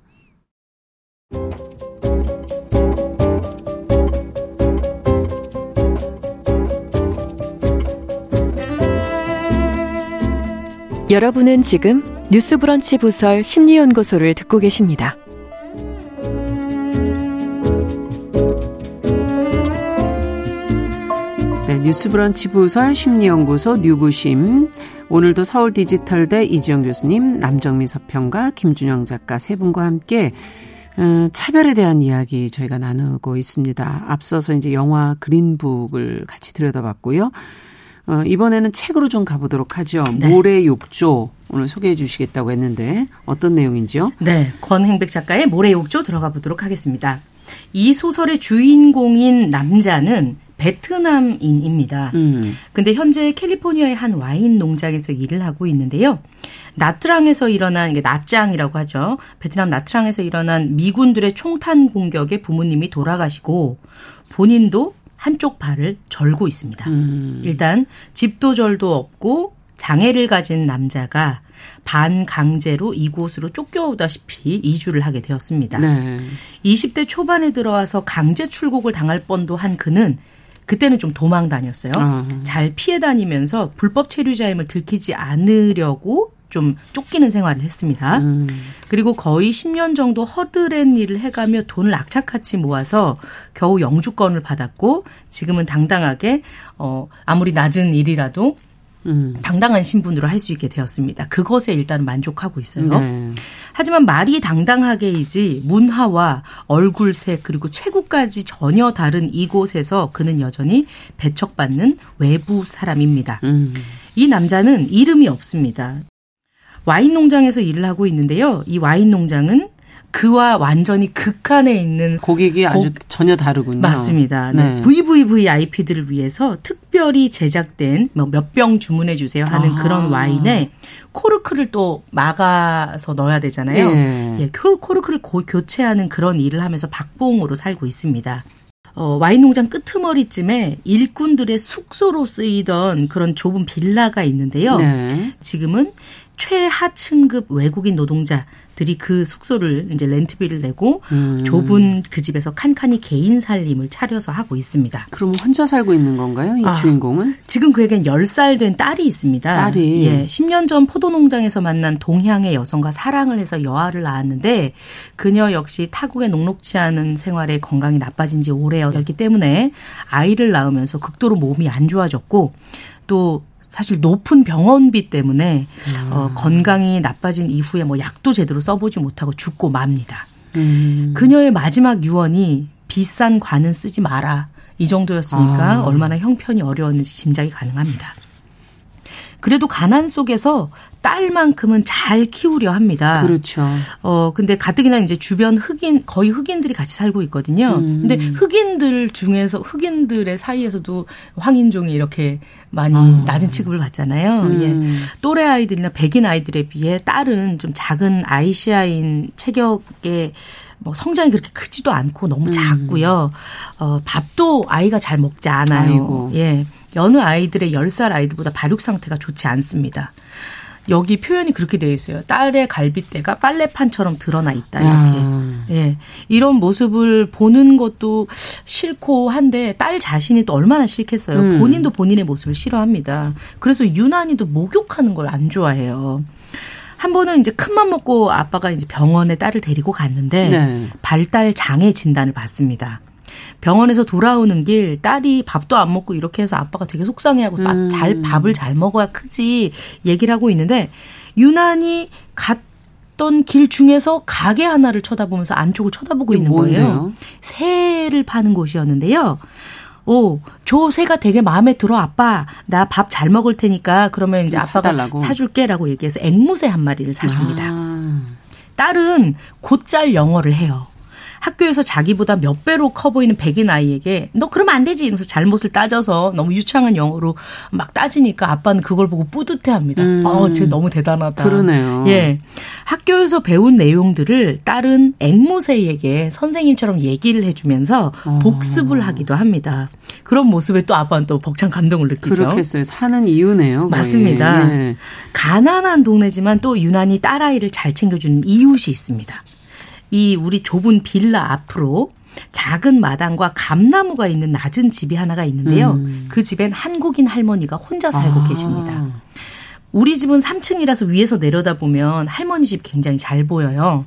여러분은 지금 뉴스브런치 부설 심리연구소를 듣고 계십니다. 네, 뉴스브런치 부설 심리연구소 뉴부심 오늘도 서울 디지털대 이지영 교수님, 남정미 서평가, 김준영 작가 세 분과 함께 어, 차별에 대한 이야기 저희가 나누고 있습니다. 앞서서 이제 영화 그린북을 같이 들여다봤고요. 어, 이번에는 책으로 좀 가보도록 하죠. 네. 모래 욕조 오늘 소개해 주시겠다고 했는데 어떤 내용인지요? 네, 권행백 작가의 모래 욕조 들어가 보도록 하겠습니다. 이 소설의 주인공인 남자는 베트남인입니다. 음. 근데 현재 캘리포니아의 한 와인 농장에서 일을 하고 있는데요. 나트랑에서 일어난 이게 나짱이라고 하죠. 베트남 나트랑에서 일어난 미군들의 총탄 공격에 부모님이 돌아가시고 본인도 한쪽 발을 절고 있습니다. 음. 일단 집도 절도 없고 장애를 가진 남자가 반강제로 이곳으로 쫓겨오다시피 이주를 하게 되었습니다. 네. 20대 초반에 들어와서 강제 출국을 당할 뻔도 한 그는 그때는 좀 도망 다녔어요. 아. 잘 피해 다니면서 불법 체류자임을 들키지 않으려고 좀 쫓기는 생활을 했습니다. 음. 그리고 거의 10년 정도 허드렛 일을 해가며 돈을 악착같이 모아서 겨우 영주권을 받았고 지금은 당당하게 어 아무리 낮은 일이라도 음. 당당한 신분으로 할 수 있게 되었습니다. 그것에 일단 만족하고 있어요. 네. 하지만 말이 당당하게이지 문화와 얼굴색 그리고 체구까지 전혀 다른 이곳에서 그는 여전히 배척받는 외부 사람입니다. 음. 이 남자는 이름이 없습니다. 와인 농장에서 일을 하고 있는데요. 이 와인 농장은 그와 완전히 극한에 있는 고객이 아주 전혀 다르군요. 맞습니다. 네. 네. VVVIP들을 위해서 특별히 제작된 뭐몇병 주문해 주세요 하는 아. 그런 와인에 코르크를 또 막아서 넣어야 되잖아요. 예. 예, 코- 코르크를 고- 교체하는 그런 일을 하면서 박봉으로 살고 있습니다. 어, 와인 농장 끄트머리쯤에 일꾼들의 숙소로 쓰이던 그런 좁은 빌라가 있는데요. 네. 지금은 최하층급 외국인 노동자들이 그 숙소를 이제 렌트비를 내고 음. 좁은 그 집에서 칸칸이 개인 살림을 차려서 하고 있습니다. 그럼 혼자 살고 있는 건가요? 이 아. 주인공은? 지금 그에겐 10살 된 딸이 있습니다. 딸이? 예. 10년 전 포도 농장에서 만난 동향의 여성과 사랑을 해서 여아를 낳았는데 그녀 역시 타국의 녹록치 않은 생활에 건강이 나빠진 지 오래였기 때문에 아이를 낳으면서 극도로 몸이 안 좋아졌고 또 사실 높은 병원비 때문에 어, 건강이 나빠진 이후에 뭐 약도 제대로 써보지 못하고 죽고 맙니다. 음. 그녀의 마지막 유언이 비싼 관은 쓰지 마라. 이 정도였으니까 아. 얼마나 형편이 어려웠는지 짐작이 가능합니다. 그래도 가난 속에서 딸만큼은 잘 키우려 합니다. 그렇죠. 어, 근데 가뜩이나 이제 주변 흑인, 거의 흑인들이 같이 살고 있거든요. 음. 근데 흑인들 중에서, 흑인들의 사이에서도 황인종이 이렇게 많이 아. 낮은 취급을 받잖아요. 음. 예. 또래 아이들이나 백인 아이들에 비해 딸은 좀 작은 아이시아인 체격의 뭐 성장이 그렇게 크지도 않고 너무 음. 작고요. 어, 밥도 아이가 잘 먹지 않아요. 아이고. 예. 여느 아이들의 10살 아이들보다 발육 상태가 좋지 않습니다. 여기 표현이 그렇게 되어 있어요. 딸의 갈비대가 빨래판처럼 드러나 있다. 이렇게. 아. 예. 이런 모습을 보는 것도 싫고 한데 딸 자신이 또 얼마나 싫겠어요. 음. 본인도 본인의 모습을 싫어합니다. 그래서 유난히도 목욕하는 걸 안 좋아해요. 한 번은 이제 큰맘 먹고 아빠가 이제 병원에 딸을 데리고 갔는데 네. 발달 장애 진단을 받습니다. 병원에서 돌아오는 길 딸이 밥도 안 먹고 이렇게 해서 아빠가 되게 속상해하고 빠- 음. 잘 밥을 잘 먹어야 크지 얘기를 하고 있는데 유난히 갔던 길 중에서 가게 하나를 쳐다보면서 안쪽을 쳐다보고 있는 거예요. 뭔데요? 새를 파는 곳이었는데요. 오, 저 새가 되게 마음에 들어, 아빠. 나 밥 잘 먹을 테니까 그러면 이제 아빠가 사달라고? 사줄게라고 얘기해서 앵무새 한 마리를 사줍니다. 아. 딸은 곧잘 영어를 해요. 학교에서 자기보다 몇 배로 커 보이는 백인 아이에게 너 그러면 안 되지 이러면서 잘못을 따져서 너무 유창한 영어로 막 따지니까 아빠는 그걸 보고 뿌듯해합니다. 음. 어, 쟤 너무 대단하다. 그러네요. 예. 학교에서 배운 내용들을 딸은 앵무새에게 선생님처럼 얘기를 해주면서 어. 복습을 하기도 합니다. 그런 모습에 또 아빠는 또 벅찬 감동을 느끼죠. 그렇겠어요. 사는 이유네요. 거의. 맞습니다. 예. 가난한 동네지만 또 유난히 딸아이를 잘 챙겨주는 이웃이 있습니다. 이 우리 좁은 빌라 앞으로 작은 마당과 감나무가 있는 낮은 집이 하나가 있는데요. 음. 그 집엔 한국인 할머니가 혼자 살고 아. 계십니다. 우리 집은 3층이라서 위에서 내려다보면 할머니 집 굉장히 잘 보여요.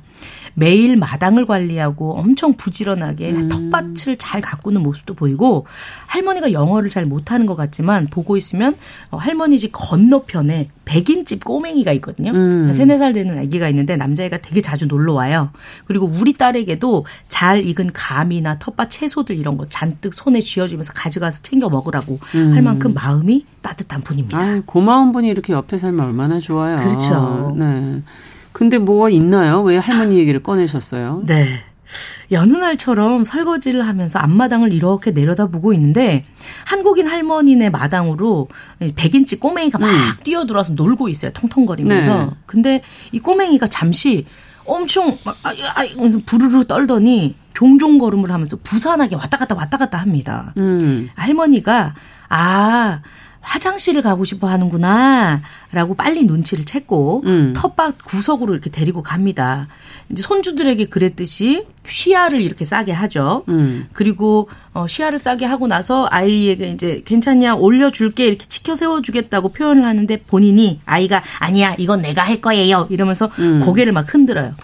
매일 마당을 관리하고 엄청 부지런하게 음. 텃밭을 잘 가꾸는 모습도 보이고 할머니가 영어를 잘 못하는 것 같지만 보고 있으면 어, 할머니 집 건너편에 백인집 꼬맹이가 있거든요. 음. 세네 살 되는 아기가 있는데 남자애가 되게 자주 놀러 와요. 그리고 우리 딸에게도 잘 익은 감이나 텃밭 채소들 이런 거 잔뜩 손에 쥐어주면서 가져가서 챙겨 먹으라고 할 만큼 마음이 따뜻한 분입니다. 음. 아유, 고마운 분이 이렇게 옆에 살면 얼마나 좋아요. 그렇죠. 네. 근데 뭐가 있나요? 왜 할머니 얘기를 꺼내셨어요? 네. 여느 날처럼 설거지를 하면서 앞마당을 이렇게 내려다보고 있는데 한국인 할머니네 마당으로 백인치 꼬맹이가 막 음. 뛰어들어와서 놀고 있어요. 통통거리면서. 네. 근데 이 꼬맹이가 잠시 엄청 막 아, 아, 이러면서 부르르 떨더니 종종 걸음을 하면서 부산하게 왔다 갔다 왔다 갔다 합니다. 음. 할머니가 아 화장실을 가고 싶어 하는구나 라고 빨리 눈치를 챘고 음. 텃밭 구석으로 이렇게 데리고 갑니다. 이제 손주들에게 그랬듯이 쉬야를 이렇게 싸게 하죠. 음. 그리고 어, 쉬야를 싸게 하고 나서 아이에게 이제 괜찮냐 올려줄게 이렇게 치켜 세워주겠다고 표현을 하는데 본인이 아이가 아니야 이건 내가 할 거예요 이러면서 음. 고개를 막 흔들어요.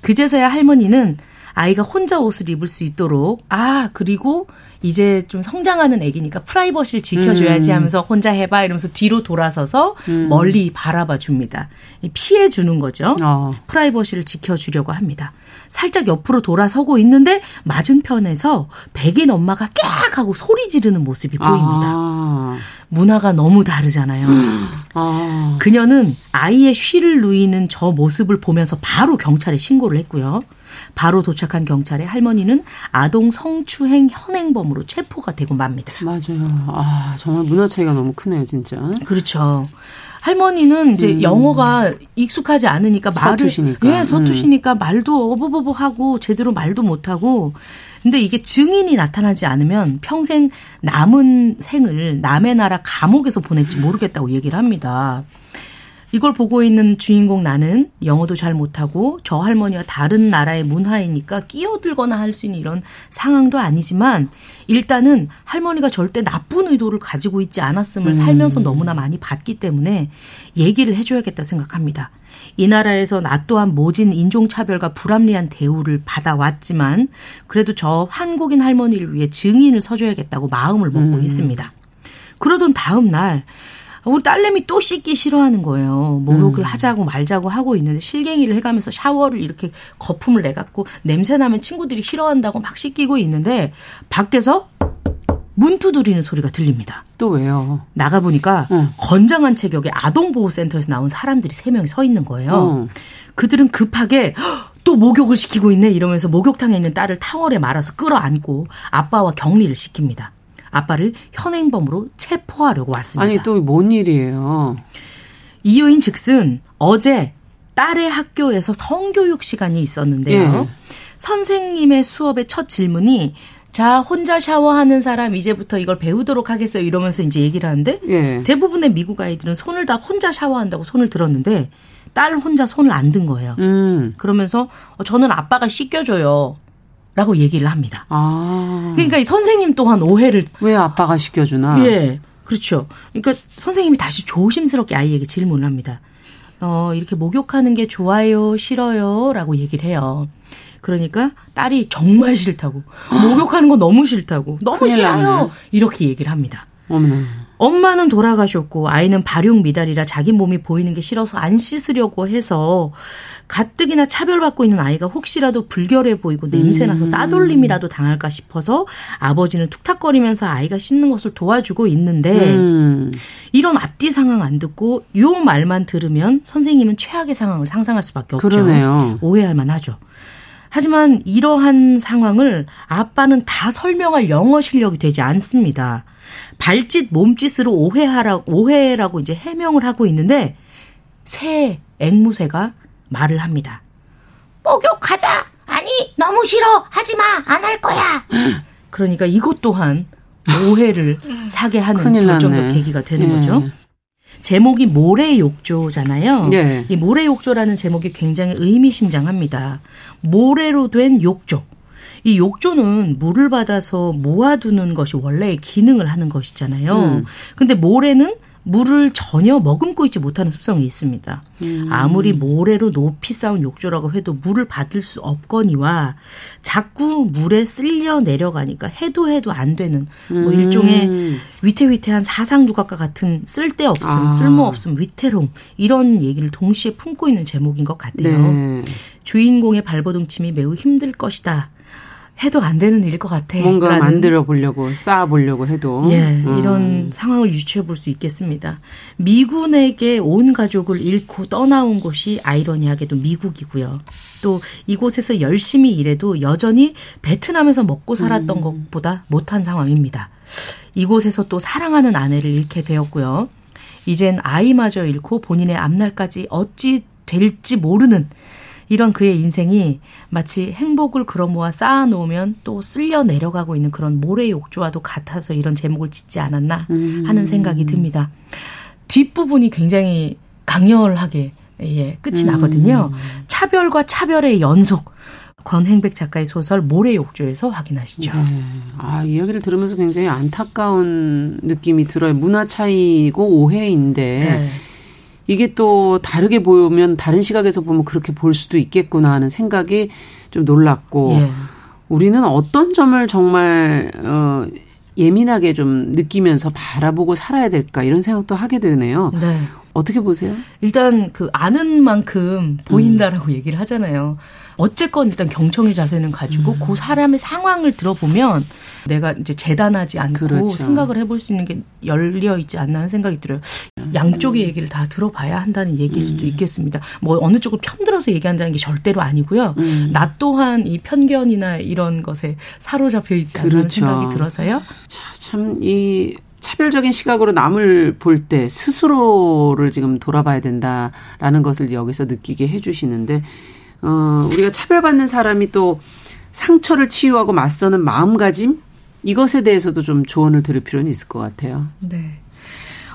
그제서야 할머니는 아이가 혼자 옷을 입을 수 있도록 아 그리고 이제 좀 성장하는 애기니까 프라이버시를 지켜줘야지 음. 하면서 혼자 해봐 이러면서 뒤로 돌아서서 멀리 바라봐 줍니다. 피해 주는 거죠. 어. 프라이버시를 지켜주려고 합니다. 살짝 옆으로 돌아서고 있는데 맞은편에서 백인 엄마가 깨악 하고 소리 지르는 모습이 보입니다. 아. 문화가 너무 다르잖아요. 아. 그녀는 아이의 쉬를 누이는 저 모습을 보면서 바로 경찰에 신고를 했고요. 바로 도착한 경찰에 할머니는 아동 성추행 현행범으로 체포가 되고 맙니다. 맞아요. 아, 정말 문화 차이가 너무 크네요, 진짜. 그렇죠. 할머니는 이제 영어가 익숙하지 않으니까 말을 음. 서투시니까. 예, 서투시니까 말도 어버버버 하고 제대로 말도 못 하고 근데 이게 증인이 나타나지 않으면 평생 남은 생을 남의 나라 감옥에서 보낼지 모르겠다고 얘기를 합니다. 이걸 보고 있는 주인공 나는 영어도 잘 못하고 저 할머니와 다른 나라의 문화이니까 끼어들거나 할 수 있는 이런 상황도 아니지만 일단은 할머니가 절대 나쁜 의도를 가지고 있지 않았음을 살면서 너무나 많이 봤기 때문에 얘기를 해줘야겠다 생각합니다. 이 나라에서 나 또한 모진 인종차별과 불합리한 대우를 받아왔지만 그래도 저 한국인 할머니를 위해 증인을 서줘야겠다고 마음을 먹고 있습니다. 그러던 다음 날 우리 딸내미 또 씻기 싫어하는 거예요. 목욕을 하자고 말자고 하고 있는데 실갱이를 해가면서 샤워를 이렇게 거품을 내갖고 냄새 나면 친구들이 싫어한다고 막 씻기고 있는데 밖에서 문 두드리는 소리가 들립니다. 또 왜요? 나가 보니까 응. 건장한 체격의 아동보호센터에서 나온 사람들이 세 명이 서 있는 거예요. 어. 그들은 급하게 "헉, 또 목욕을 시키고 있네 이러면서 목욕탕에 있는 딸을 타월에 말아서 끌어안고 아빠와 격리를 시킵니다. 아빠를 현행범으로 체포하려고 왔습니다. 아니, 또 뭔 일이에요? 이유인 즉슨 어제 딸의 학교에서 성교육 시간이 있었는데요. 예. 선생님의 수업의 첫 질문이 자, 혼자 샤워하는 사람 이제부터 이걸 배우도록 하겠어요. 이러면서 이제 얘기를 하는데 예. 대부분의 미국 아이들은 손을 다 혼자 샤워한다고 손을 들었는데 딸 혼자 손을 안 든 거예요. 음. 그러면서 어, 저는 아빠가 씻겨줘요. 라고 얘기를 합니다. 아. 그러니까 이 선생님 또한 오해를 왜 아빠가 시켜주나? 예, 그렇죠. 그러니까 선생님이 다시 조심스럽게 아이에게 질문을 합니다. 어, 이렇게 목욕하는 게 좋아요, 싫어요? 라고 얘기를 해요. 그러니까 딸이 정말 싫다고, 목욕하는 거 너무 싫다고, 너무 싫어요! 나네. 이렇게 얘기를 합니다. 어머나. 엄마는 돌아가셨고 아이는 발육 미달이라 자기 몸이 보이는 게 싫어서 안 씻으려고 해서 가뜩이나 차별받고 있는 아이가 혹시라도 불결해 보이고 냄새나서 따돌림이라도 당할까 싶어서 아버지는 툭탁거리면서 아이가 씻는 것을 도와주고 있는데 음. 이런 앞뒤 상황 안 듣고 요 말만 들으면 선생님은 최악의 상황을 상상할 수밖에 없죠. 그러네요. 오해할 만하죠. 하지만 이러한 상황을 아빠는 다 설명할 영어 실력이 되지 않습니다. 발짓 몸짓으로 오해하라 오해라고 이제 해명을 하고 있는데 새 앵무새가 말을 합니다. 목욕하자. 아니 너무 싫어. 하지 마. 안 할 거야. 그러니까 이것 또한 오해를 사게 하는 결정적. 계기가 되는 예. 거죠. 제목이 모래 욕조잖아요. 예. 이 모래 욕조라는 제목이 굉장히 의미심장합니다. 모래로 된 욕조. 이 욕조는 물을 받아서 모아두는 것이 원래의 기능을 하는 것이잖아요. 음. 근데 모래는 물을 전혀 머금고 있지 못하는 습성이 있습니다. 아무리 모래로 높이 쌓은 욕조라고 해도 물을 받을 수 없거니와 자꾸 물에 쓸려 내려가니까 해도 해도 안 되는 뭐 일종의 음. 위태위태한 사상누각과 같은 쓸데없음, 아. 쓸모없음, 위태로움 이런 얘기를 동시에 품고 있는 제목인 것 같아요. 네. 주인공의 발버둥침이 매우 힘들 것이다. 해도 안 되는 일일 것 같아. 뭔가 라는 만들어 보려고 쌓아 보려고 해도 예, 음. 이런 상황을 유추해 볼 수 있겠습니다. 미군에게 온 가족을 잃고 떠나온 곳이 아이러니하게도 미국이고요. 또 이곳에서 열심히 일해도 여전히 베트남에서 먹고 살았던 것보다 못한 상황입니다. 이곳에서 또 사랑하는 아내를 잃게 되었고요. 이젠 아이마저 잃고 본인의 앞날까지 어찌 될지 모르는 이런 그의 인생이 마치 행복을 걸어모아 쌓아놓으면 또 쓸려 내려가고 있는 그런 모래 욕조와도 같아서 이런 제목을 짓지 않았나 하는 생각이 듭니다. 뒷부분이 굉장히 강렬하게 예, 끝이 나거든요. 차별과 차별의 연속. 권행백 작가의 소설 모래 욕조에서 확인하시죠. 네. 아, 이야기를 들으면서 굉장히 안타까운 느낌이 들어요. 문화 차이고 오해인데 네. 이게 또 다르게 보면 다른 시각에서 보면 그렇게 볼 수도 있겠구나 하는 생각이 좀 놀랐고 예. 우리는 어떤 점을 정말 어 예민하게 좀 느끼면서 바라보고 살아야 될까 이런 생각도 하게 되네요. 네. 어떻게 보세요? 일단 그 아는 만큼 보인다라고 얘기를 하잖아요. 어쨌건 일단 경청의 자세는 가지고 그 사람의 상황을 들어보면 내가 이제 재단하지 않고 그렇죠. 생각을 해볼 수 있는 게 열려 있지 않나 하는 생각이 들어요. 양쪽의 얘기를 다 들어봐야 한다는 얘기일 수도 있겠습니다. 뭐 어느 쪽을 편들어서 얘기한다는 게 절대로 아니고요. 음. 나 또한 이 편견이나 이런 것에 사로잡혀 있지 않나 하는 그렇죠. 생각이 들어서요. 참이 차별적인 시각으로 남을 볼 때 스스로를 지금 돌아봐야 된다라는 것을 여기서 느끼게 해주시는데 어 우리가 차별받는 사람이 또 상처를 치유하고 맞서는 마음가짐 이것에 대해서도 좀 조언을 들을 필요는 있을 것 같아요. 네.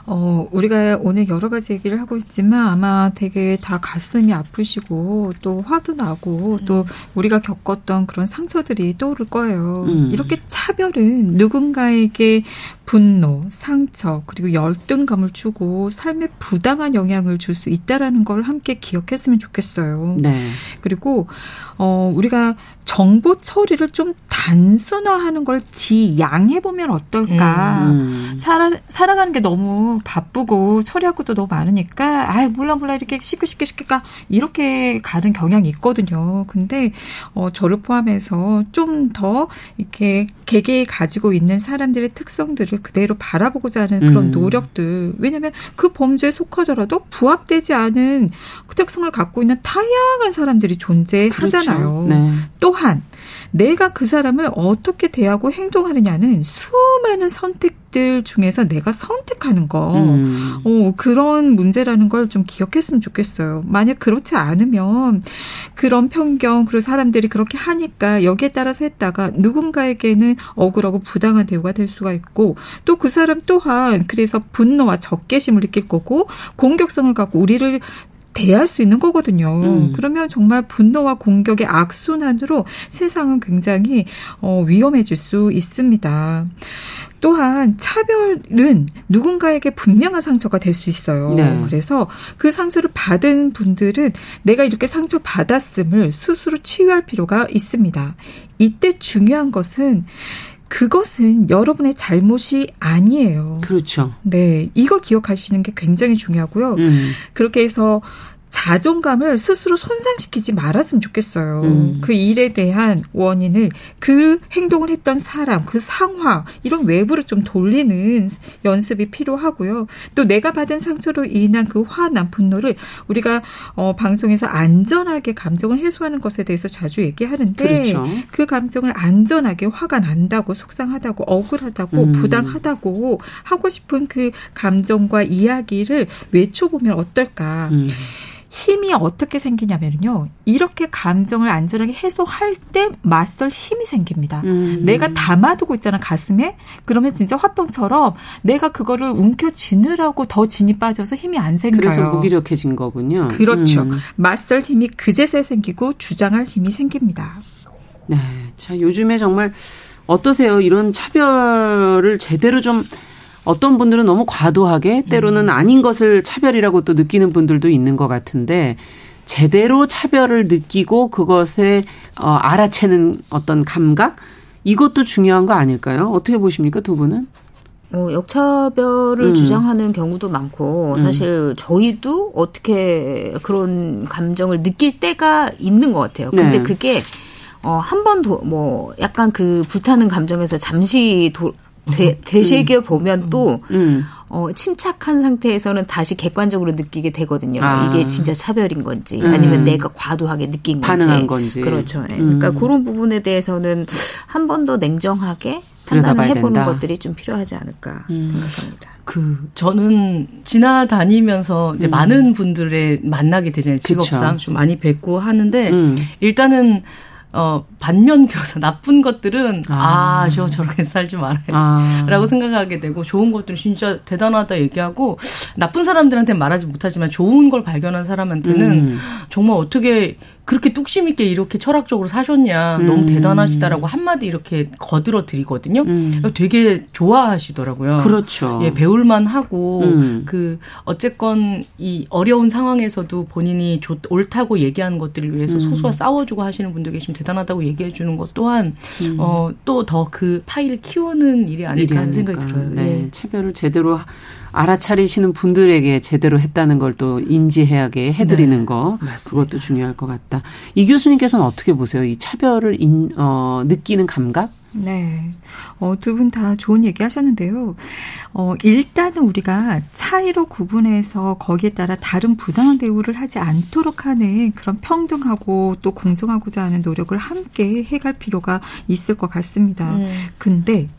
어, 우리가 오늘 여러 가지 얘기를 하고 있지만 아마 되게 다 가슴이 아프시고 또 화도 나고 또 우리가 겪었던 그런 상처들이 떠오를 거예요. 음. 이렇게 차별은 누군가에게 분노, 상처, 그리고 열등감을 주고 삶에 부당한 영향을 줄 수 있다라는 걸 함께 기억했으면 좋겠어요. 네. 그리고 어 우리가 정보 처리를 좀 단순화하는 걸 지양해 보면 어떨까? 음. 살아 살아가는 게 너무 바쁘고 처리할 것도 너무 많으니까 아 몰라 몰라 이렇게 쉽게 쉽게 쉽게가 이렇게 가는 경향이 있거든요. 근데 어 저를 포함해서 좀 더 이렇게 개개에 가지고 있는 사람들의 특성들을 그대로 바라보고자 하는 그런 음. 노력들. 왜냐하면 그 범죄에 속하더라도 부합되지 않은 그 특성을 갖고 있는 다양한 사람들이 존재하잖아요. 그렇죠. 네. 또한 내가 그 사람을 어떻게 대하고 행동하느냐는 수많은 선택들 중에서 내가 선택하는 거. 음. 어, 그런 문제라는 걸 좀 기억했으면 좋겠어요. 만약 그렇지 않으면 그런 편견, 그리고 사람들이 그렇게 하니까 여기에 따라서 했다가 누군가에게는 억울하고 부당한 대우가 될 수가 있고 또 그 사람 또한 그래서 분노와 적개심을 느낄 거고 공격성을 갖고 우리를 대할 수 있는 거거든요. 음. 그러면 정말 분노와 공격의 악순환으로 세상은 굉장히 어, 위험해질 수 있습니다. 또한 차별은 누군가에게 분명한 상처가 될 수 있어요. 네. 그래서 그 상처를 받은 분들은 내가 이렇게 상처 받았음을 스스로 치유할 필요가 있습니다. 이때 중요한 것은 그것은 여러분의 잘못이 아니에요. 그렇죠. 네, 이걸 기억하시는 게 굉장히 중요하고요. 음. 그렇게 해서 자존감을 스스로 손상시키지 말았으면 좋겠어요. 음. 그 일에 대한 원인을 그 행동을 했던 사람, 그 상황, 이런 외부로 좀 돌리는 연습이 필요하고요. 또 내가 받은 상처로 인한 그 화난 분노를 우리가 어, 방송에서 안전하게 감정을 해소하는 것에 대해서 자주 얘기하는데 그렇죠. 그 감정을 안전하게 화가 난다고 속상하다고 억울하다고 음. 부당하다고 하고 싶은 그 감정과 이야기를 외쳐보면 어떨까. 음. 힘이 어떻게 생기냐면요. 이렇게 감정을 안전하게 해소할 때 맞설 힘이 생깁니다. 음. 내가 담아두고 있잖아, 가슴에. 그러면 진짜 화병처럼 내가 그거를 움켜쥐느라고 더 진이 빠져서 힘이 안 생겨요. 그래서 무기력해진 거군요. 그렇죠. 음. 맞설 힘이 그제서야 생기고 주장할 힘이 생깁니다. 네. 자, 요즘에 정말 어떠세요? 이런 차별을 제대로 좀 어떤 분들은 너무 과도하게 때로는 아닌 것을 차별이라고 또 느끼는 분들도 있는 것 같은데 제대로 차별을 느끼고 그것에 어, 알아채는 어떤 감각 이것도 중요한 거 아닐까요? 어떻게 보십니까 두 분은? 어, 역차별을 음. 주장하는 경우도 많고 사실 저희도 어떻게 그런 감정을 느낄 때가 있는 것 같아요. 근데 네. 그게 어, 한번 도, 뭐, 약간 그 불타는 감정에서 잠시 도, 되, 되새겨 보면 또, 음. 어, 침착한 상태에서는 다시 객관적으로 느끼게 되거든요. 아. 이게 진짜 차별인 건지, 음. 아니면 내가 과도하게 느낀 건지. 건지. 그렇죠. 예. 음. 그러니까 그런 부분에 대해서는 한 번 더 냉정하게 판단을 해보는 된다. 음. 것들이 좀 필요하지 않을까 생각합니다. 그 저는 지나다니면서 이제 많은 분들의 만나게 되잖아요. 직업상 좀 많이 뵙고 하는데 음. 일단은 어 반면 교사 나쁜 것들은 아. 아 저 저렇게 살지 말아야지. 아. 라고 생각하게 되고 좋은 것들은 진짜 대단하다 얘기하고 나쁜 사람들한테 말하지 못하지만 좋은 걸 발견한 사람한테는 음. 정말 어떻게 그렇게 뚝심 있게 이렇게 철학적으로 사셨냐 음. 너무 대단하시다라고 한마디 이렇게 거들어 드리거든요. 음. 되게 좋아하시더라고요. 그렇죠. 예, 배울만 하고 음. 그 어쨌건 이 어려운 상황에서도 본인이 좋, 옳다고 얘기하는 것들을 음. 위해서 소수와 싸워주고 하시는 분들 계시면 대단하다고 얘기해 주는 것 또한 음. 어, 또 더 그 파일을 키우는 일이 아닐까 하는 생각이. 들어요. 네, 예. 차별을 제대로 알아차리시는 분들에게 제대로 했다는 걸 또 인지하게 해드리는 네, 거 맞습니다. 그것도 중요할 것 같 다. 이 교수님께서는 어떻게 보세요? 이 차별을 인, 어, 느끼는 감각? 네. 어, 두 분 다 좋은 얘기 하셨는데요. 어, 일단은 우리가 차이로 구분해서 거기에 따라 다른 부당한 대우를 하지 않도록 하는 그런 평등하고 또 공정하고자 하는 노력을 함께 해갈 필요가 있을 것 같습니다. 음. 근데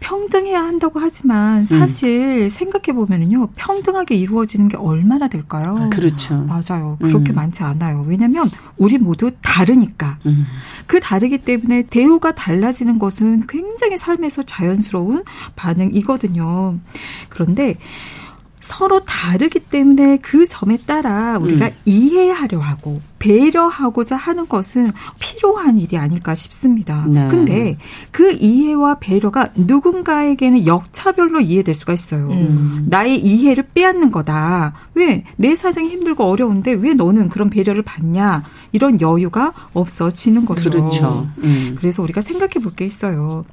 평등해야 한다고 하지만 사실 생각해 보면은요, 평등하게 이루어지는 게 얼마나 될까요? 그렇죠. 맞아요. 그렇게 음. 많지 않아요. 왜냐면 우리 모두 다르니까. 음. 그 다르기 때문에 대우가 달라지는 것은 굉장히 삶에서 자연스러운 반응이거든요. 그런데 서로 다르기 때문에 그 점에 따라 우리가 음. 이해하려 하고 배려하고자 하는 것은 필요한 일이 아닐까 싶습니다. 네. 근데 그 이해와 배려가 누군가에게는 역차별로 이해될 수가 있어요. 음. 나의 이해를 빼앗는 거다. 왜? 내 사정이 힘들고 어려운데 왜 너는 그런 배려를 받냐? 이런 여유가 없어지는 거죠. 그렇죠. 음. 그래서 우리가 생각해 볼 게 있어요.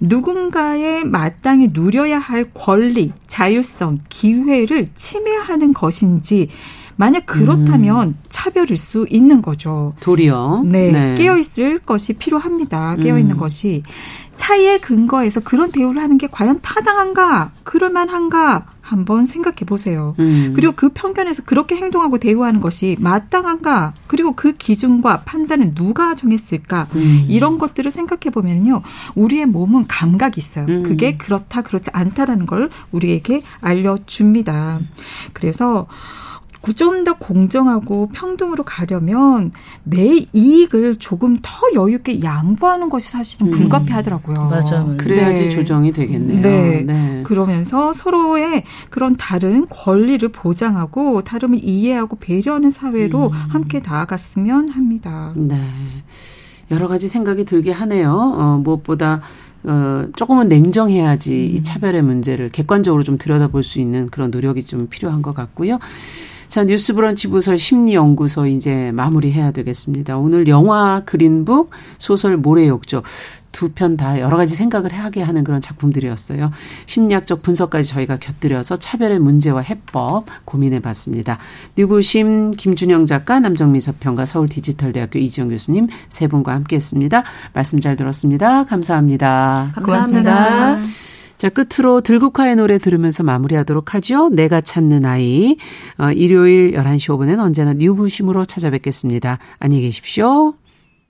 누군가의 마땅히 누려야 할 권리, 자율성, 기회를 침해하는 것인지, 만약 그렇다면 음. 차별일 수 있는 거죠. 도리어. 네, 깨어 있을 것이 필요합니다. 깨어 있는 음. 것이 차이의 근거에서 그런 대우를 하는 게 과연 타당한가, 그럴 만한가 한번 생각해 보세요. 음. 그리고 그 편견에서 그렇게 행동하고 대우하는 것이 마땅한가, 그리고 그 기준과 판단은 누가 정했을까, 음. 이런 것들을 생각해 보면요, 우리의 몸은 감각이 있어요. 음. 그게 그렇다, 그렇지 않다라는 걸 우리에게 알려줍니다. 그래서 좀 더 공정하고 평등으로 가려면 내 이익을 조금 더 여유 있게 양보하는 것이 사실은 음. 불가피하더라고요. 맞아요. 그래야지 네. 조정이 되겠네요. 네. 그러면서 서로의 그런 다른 권리를 보장하고 다름을 이해하고 배려하는 사회로 함께 나아갔으면 합니다. 네. 여러 가지 생각이 들게 하네요. 어, 무엇보다 어, 조금은 냉정해야지 이 차별의 문제를 객관적으로 좀 들여다볼 수 있는 그런 노력이 좀 필요한 것 같고요. 자, 뉴스 브런치 부설 심리연구소 이제 마무리해야 되겠습니다. 오늘 영화 그린북, 소설 모래욕조 두 편 다 여러 가지 생각을 하게 하는 그런 작품들이었어요. 심리학적 분석까지 저희가 곁들여서 차별의 문제와 해법 고민해 봤습니다. 뉴부심 김준영 작가, 남정미 서평가, 서울 디지털대학교 이지영 교수님 세 분과 함께 했습니다. 말씀 잘 들었습니다. 감사합니다. 고맙습니다. 자, 끝으로 들국화의 노래 들으면서 마무리하도록 하죠. 내가 찾는 아이. 어, 일요일 11시 5분엔 언제나 뉴부심으로 찾아뵙겠습니다. 안녕히 계십시오.